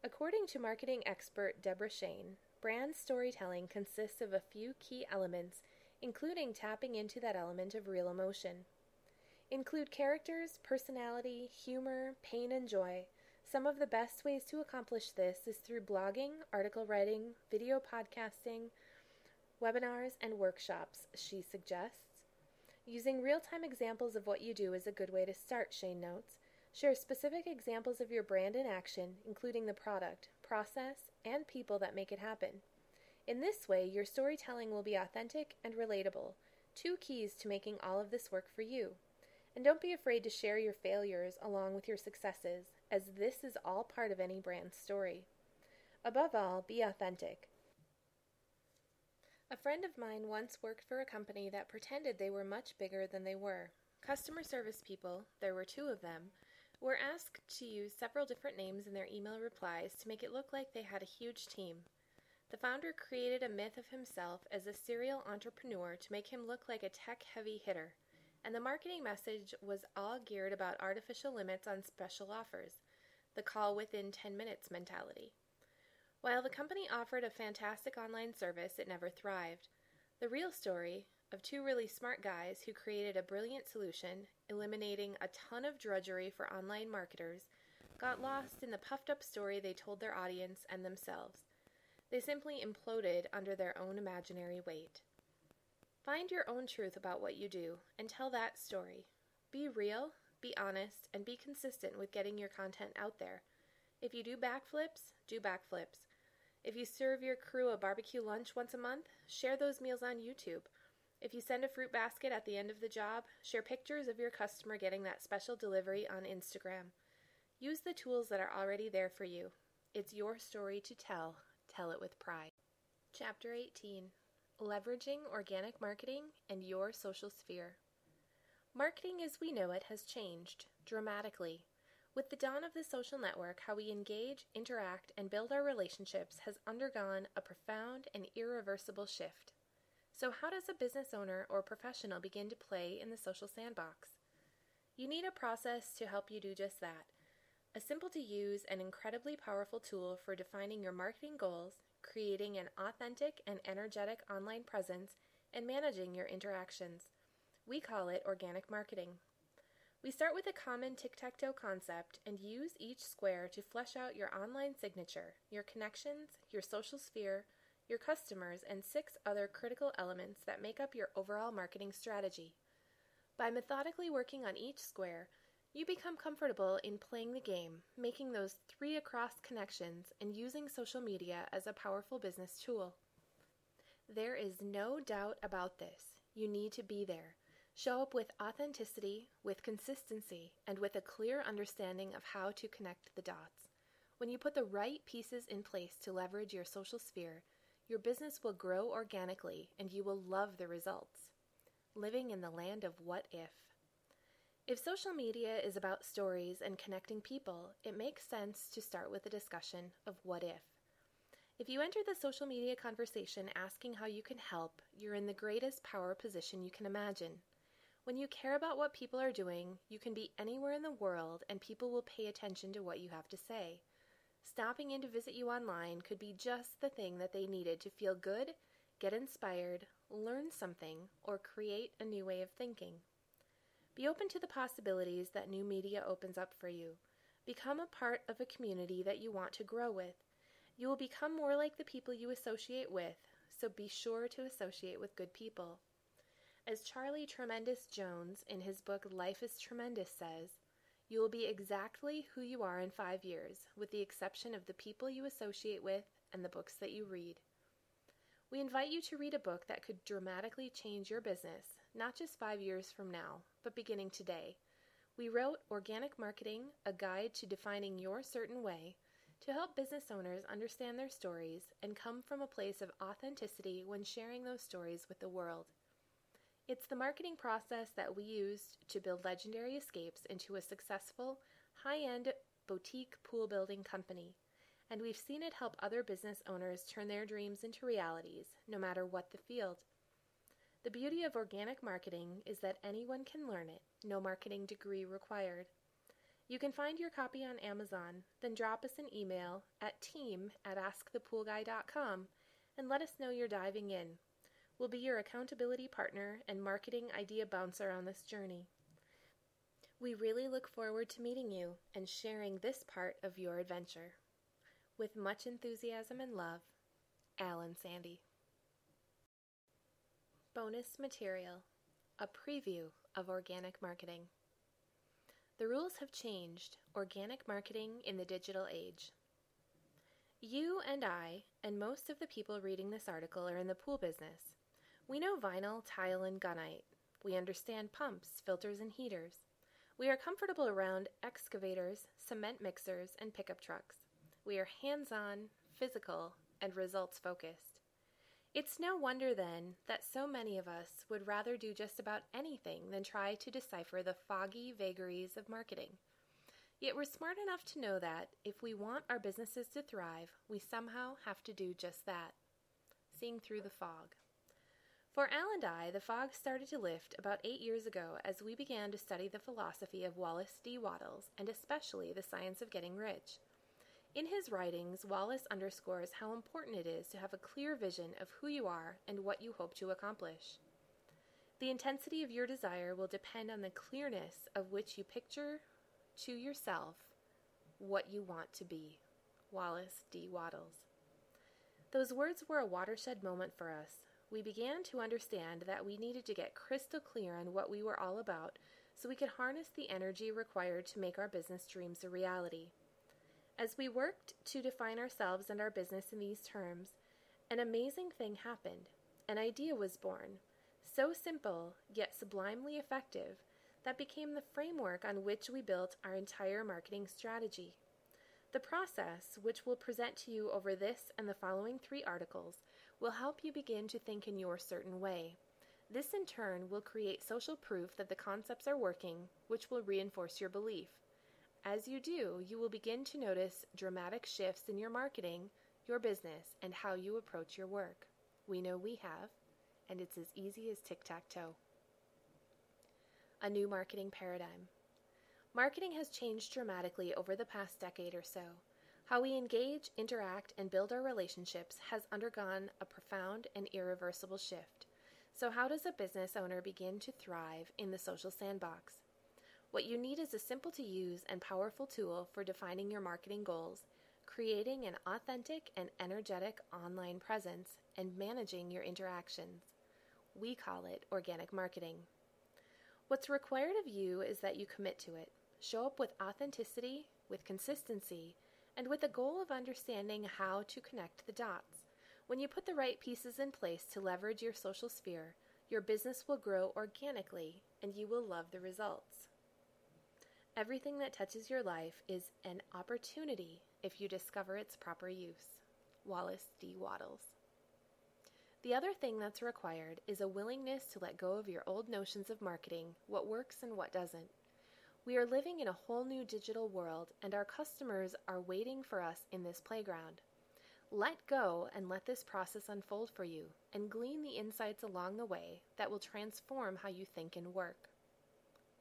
According to marketing expert Deborah Shane, brand storytelling consists of a few key elements, including tapping into that element of real emotion. Include characters, personality, humor, pain, and joy, some of the best ways to accomplish this is through blogging, article writing, video podcasting, webinars, and workshops, she suggests. Using real time examples of what you do is a good way to start, Shane notes. Share specific examples of your brand in action, including the product, process, and people that make it happen. In this way, your storytelling will be authentic and relatable, two keys to making all of this work for you. And don't be afraid to share your failures along with your successes, as this is all part of any brand story. Above all, be authentic. A friend of mine once worked for a company that pretended they were much bigger than they were. Customer service people, there were two of them, were asked to use several different names in their email replies to make it look like they had a huge team. The founder created a myth of himself as a serial entrepreneur to make him look like a tech heavy hitter and the marketing message was all geared about artificial limits on special offers, the call within 10 minutes mentality. While the company offered a fantastic online service, it never thrived. The real story of two really smart guys who created a brilliant solution, eliminating a ton of drudgery for online marketers, got lost in the puffed up story they told their audience and themselves. They simply imploded under their own imaginary weight. Find your own truth about what you do and tell that story. Be real, be honest, and be consistent with getting your content out there. If you do backflips, do backflips. If you serve your crew a barbecue lunch once a month, share those meals on YouTube. If you send a fruit basket at the end of the job, share pictures of your customer getting that special delivery on Instagram. Use the tools that are already there for you. It's your story to tell. Tell it with pride. Chapter 18 Leveraging Organic Marketing and Your Social Sphere. Marketing as we know it has changed dramatically. With the dawn of the social network, how we engage, interact, and build our relationships has undergone a profound and irreversible shift. So, how does a business owner or professional begin to play in the social sandbox? You need a process to help you do just that a simple to use and incredibly powerful tool for defining your marketing goals, creating an authentic and energetic online presence, and managing your interactions. We call it organic marketing. We start with a common tic tac toe concept and use each square to flesh out your online signature, your connections, your social sphere, your customers, and six other critical elements that make up your overall marketing strategy. By methodically working on each square, you become comfortable in playing the game, making those three across connections, and using social media as a powerful business tool. There is no doubt about this. You need to be there. Show up with authenticity, with consistency, and with a clear understanding of how to connect the dots. When you put the right pieces in place to leverage your social sphere, your business will grow organically and you will love the results. Living in the land of what if. If social media is about stories and connecting people, it makes sense to start with a discussion of what if. If you enter the social media conversation asking how you can help, you're in the greatest power position you can imagine. When you care about what people are doing, you can be anywhere in the world and people will pay attention to what you have to say. Stopping in to visit you online could be just the thing that they needed to feel good get inspired, learn something, or create a new way of thinking. Be open to the possibilities that new media opens up for you. Become a part of a community that you want to grow with. You will become more like the people you associate with, so be sure to associate with good people. As Charlie Tremendous Jones in his book Life is Tremendous says, you will be exactly who you are in five years, with the exception of the people you associate with and the books that you read. We invite you to read a book that could dramatically change your business, not just five years from now, but beginning today. We wrote Organic Marketing, a guide to defining your certain way, to help business owners understand their stories and come from a place of authenticity when sharing those stories with the world. It's the marketing process that we used to build Legendary Escapes into a successful, high end boutique pool building company, and we've seen it help other business owners turn their dreams into realities, no matter what the field. The beauty of organic marketing is that anyone can learn it, no marketing degree required. You can find your copy on Amazon, then drop us an email at team at askthepoolguy.com and let us know you're diving in. We'll be your accountability partner and marketing idea bouncer on this journey. We really look forward to meeting you and sharing this part of your adventure. With much enthusiasm and love, Alan Sandy. Bonus material A preview of organic marketing. The rules have changed. Organic marketing in the digital age. You and I, and most of the people reading this article, are in the pool business. We know vinyl, tile, and gunite. We understand pumps, filters, and heaters. We are comfortable around excavators, cement mixers, and pickup trucks. We are hands on, physical, and results focused. It's no wonder then that so many of us would rather do just about anything than try to decipher the foggy vagaries of marketing. Yet we're smart enough to know that if we want our businesses to thrive, we somehow have to do just that seeing through the fog. For Al and I, the fog started to lift about eight years ago as we began to study the philosophy of Wallace D. Wattles and especially the science of getting rich. In his writings, Wallace underscores how important it is to have a clear vision of who you are and what you hope to accomplish. The intensity of your desire will depend on the clearness of which you picture to yourself what you want to be. Wallace D. Wattles. Those words were a watershed moment for us. We began to understand that we needed to get crystal clear on what we were all about so we could harness the energy required to make our business dreams a reality. As we worked to define ourselves and our business in these terms, an amazing thing happened. An idea was born, so simple yet sublimely effective, that became the framework on which we built our entire marketing strategy. The process, which we'll present to you over this and the following three articles, will help you begin to think in your certain way. This, in turn, will create social proof that the concepts are working, which will reinforce your belief. As you do, you will begin to notice dramatic shifts in your marketing, your business, and how you approach your work. We know we have, and it's as easy as tic tac toe. A new marketing paradigm. Marketing has changed dramatically over the past decade or so. How we engage, interact, and build our relationships has undergone a profound and irreversible shift. So, how does a business owner begin to thrive in the social sandbox? What you need is a simple to use and powerful tool for defining your marketing goals, creating an authentic and energetic online presence, and managing your interactions. We call it organic marketing. What's required of you is that you commit to it. Show up with authenticity, with consistency, and with a goal of understanding how to connect the dots. When you put the right pieces in place to leverage your social sphere, your business will grow organically and you will love the results. Everything that touches your life is an opportunity if you discover its proper use. Wallace D. Wattles. The other thing that's required is a willingness to let go of your old notions of marketing, what works and what doesn't. We are living in a whole new digital world, and our customers are waiting for us in this playground. Let go and let this process unfold for you, and glean the insights along the way that will transform how you think and work.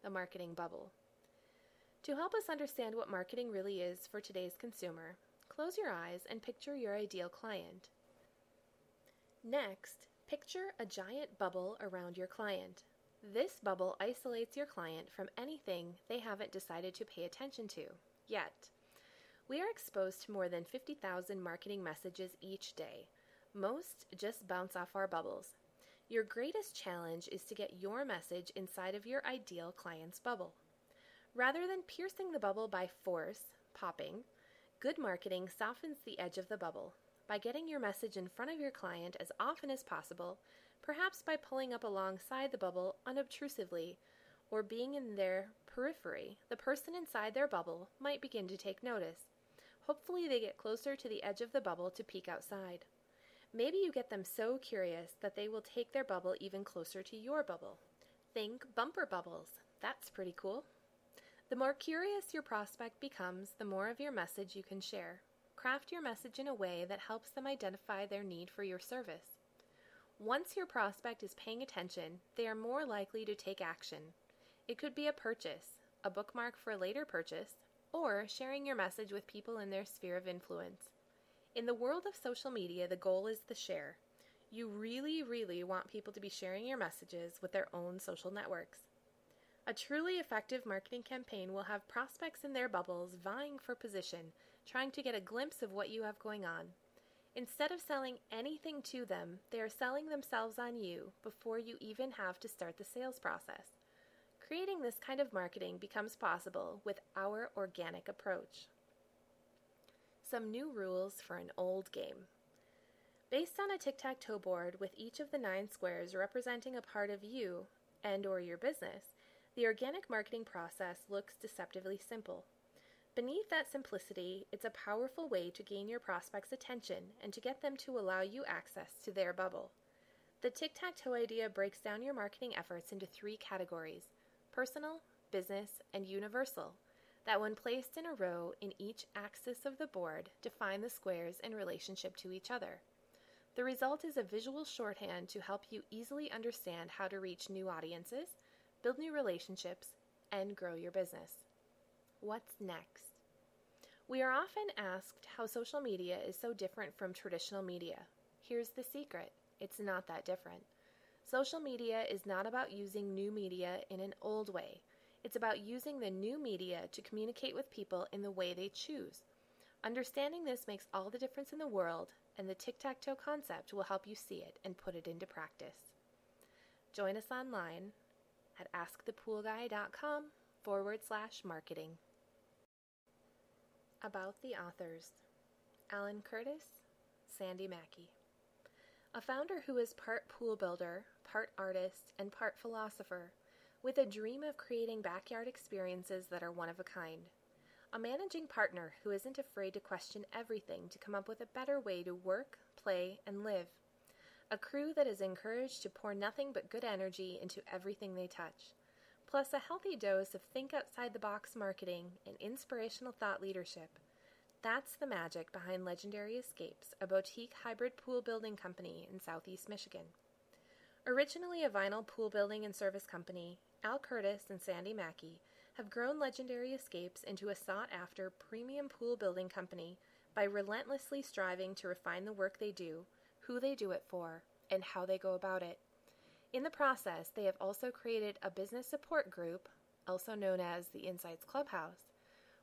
The Marketing Bubble. To help us understand what marketing really is for today's consumer, close your eyes and picture your ideal client. Next, picture a giant bubble around your client. This bubble isolates your client from anything they haven't decided to pay attention to yet. We are exposed to more than 50,000 marketing messages each day. Most just bounce off our bubbles. Your greatest challenge is to get your message inside of your ideal client's bubble. Rather than piercing the bubble by force, popping, good marketing softens the edge of the bubble by getting your message in front of your client as often as possible, perhaps by pulling up alongside the bubble unobtrusively or being in their periphery, the person inside their bubble might begin to take notice. Hopefully, they get closer to the edge of the bubble to peek outside. Maybe you get them so curious that they will take their bubble even closer to your bubble. Think bumper bubbles. That's pretty cool. The more curious your prospect becomes, the more of your message you can share. Craft your message in a way that helps them identify their need for your service. Once your prospect is paying attention, they are more likely to take action. It could be a purchase, a bookmark for a later purchase, or sharing your message with people in their sphere of influence. In the world of social media, the goal is the share. You really, really want people to be sharing your messages with their own social networks. A truly effective marketing campaign will have prospects in their bubbles vying for position, trying to get a glimpse of what you have going on. Instead of selling anything to them, they are selling themselves on you before you even have to start the sales process. Creating this kind of marketing becomes possible with our organic approach. Some new rules for an old game. Based on a tic-tac-toe board with each of the 9 squares representing a part of you and or your business, the organic marketing process looks deceptively simple. Beneath that simplicity, it's a powerful way to gain your prospects' attention and to get them to allow you access to their bubble. The tic tac toe idea breaks down your marketing efforts into three categories personal, business, and universal, that when placed in a row in each axis of the board define the squares in relationship to each other. The result is a visual shorthand to help you easily understand how to reach new audiences, build new relationships, and grow your business. What's next? We are often asked how social media is so different from traditional media. Here's the secret it's not that different. Social media is not about using new media in an old way. It's about using the new media to communicate with people in the way they choose. Understanding this makes all the difference in the world, and the tic tac toe concept will help you see it and put it into practice. Join us online at askthepoolguy.com forward slash marketing. About the authors Alan Curtis, Sandy Mackey. A founder who is part pool builder, part artist, and part philosopher, with a dream of creating backyard experiences that are one of a kind. A managing partner who isn't afraid to question everything to come up with a better way to work, play, and live. A crew that is encouraged to pour nothing but good energy into everything they touch. Plus, a healthy dose of think outside the box marketing and inspirational thought leadership that's the magic behind Legendary Escapes, a boutique hybrid pool building company in southeast Michigan. Originally a vinyl pool building and service company, Al Curtis and Sandy Mackey have grown Legendary Escapes into a sought after premium pool building company by relentlessly striving to refine the work they do, who they do it for, and how they go about it. In the process, they have also created a business support group, also known as the Insights Clubhouse,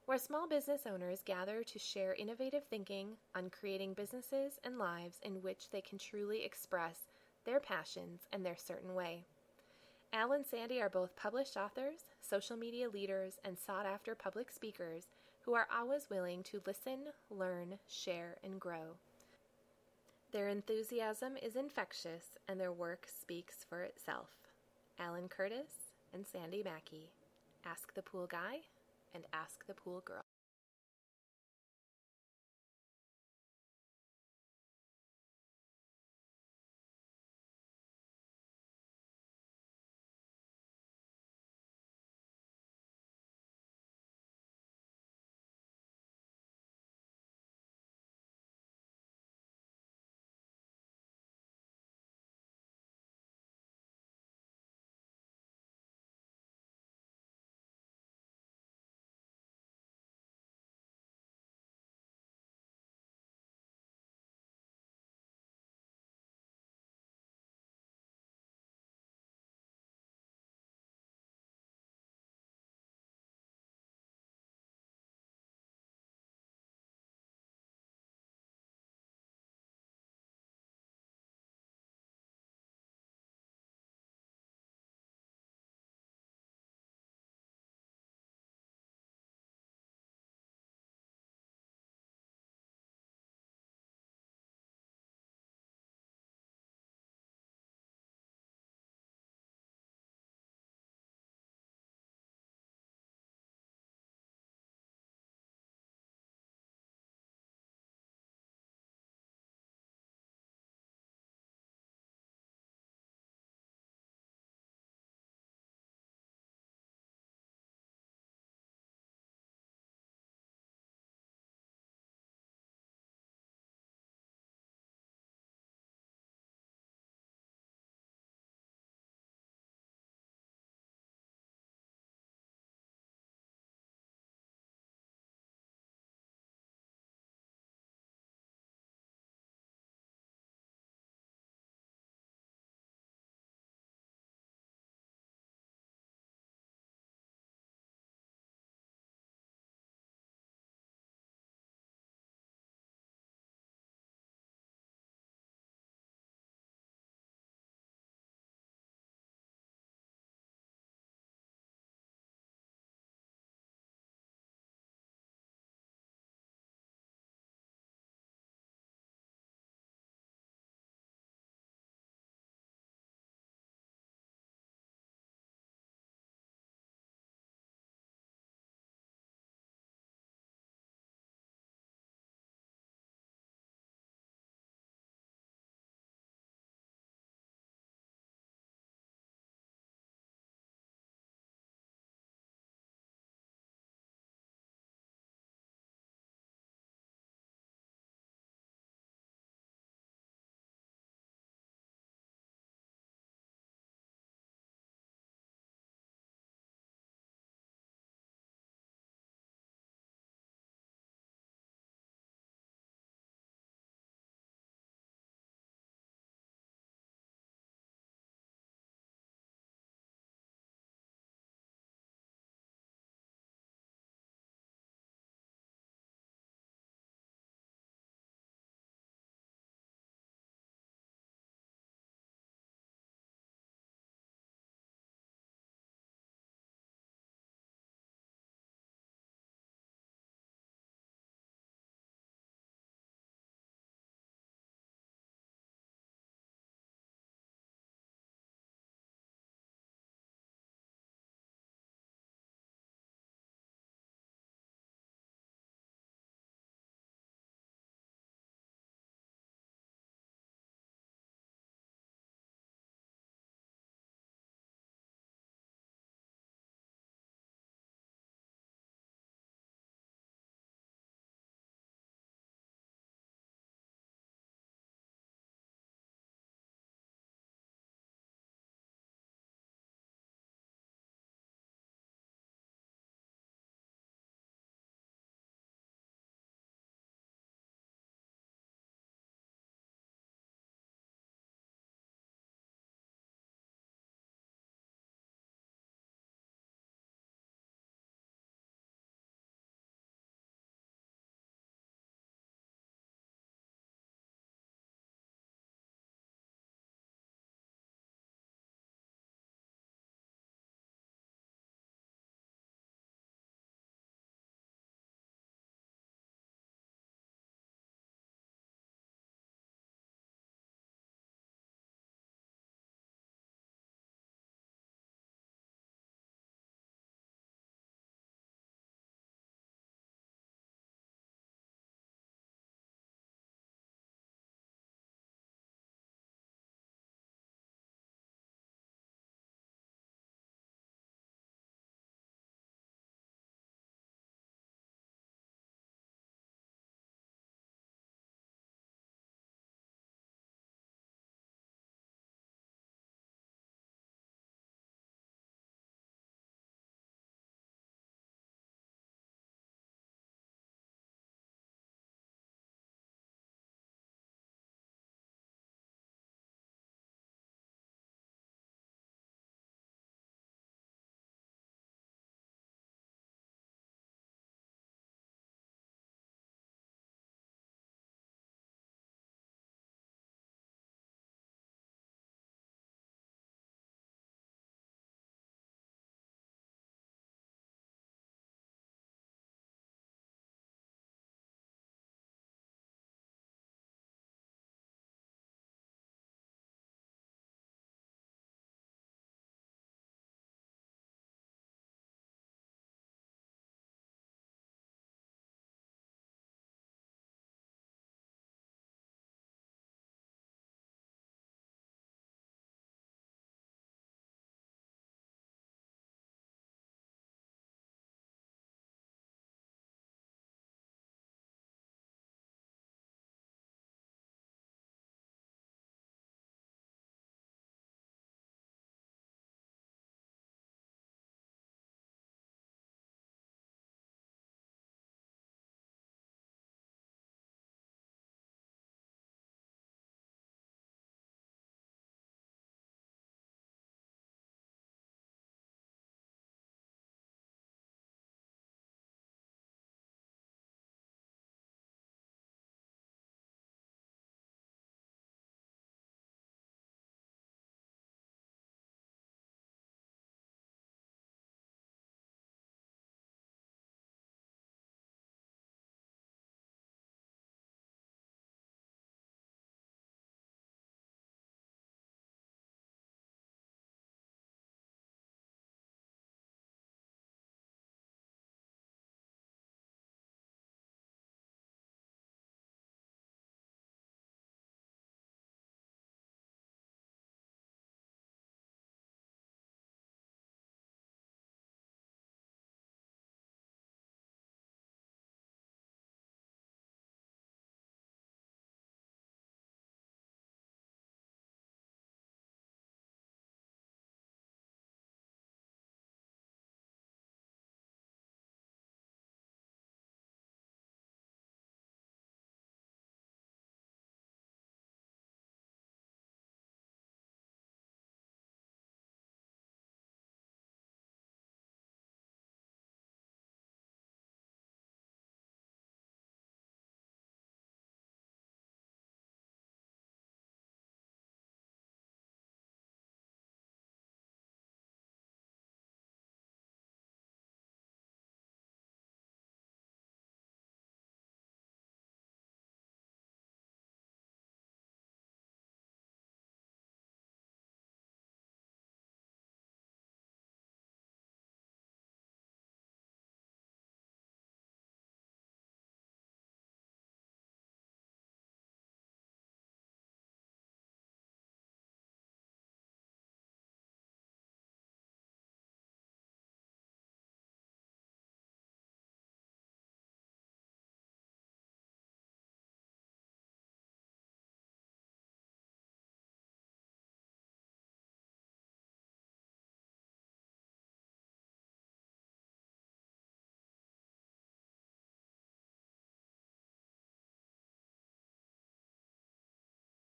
where small business owners gather to share innovative thinking on creating businesses and lives in which they can truly express their passions and their certain way. Al and Sandy are both published authors, social media leaders, and sought after public speakers who are always willing to listen, learn, share, and grow. Their enthusiasm is infectious, and their work speaks for itself. Alan Curtis and Sandy Mackey. Ask the Pool Guy and Ask the Pool Girl.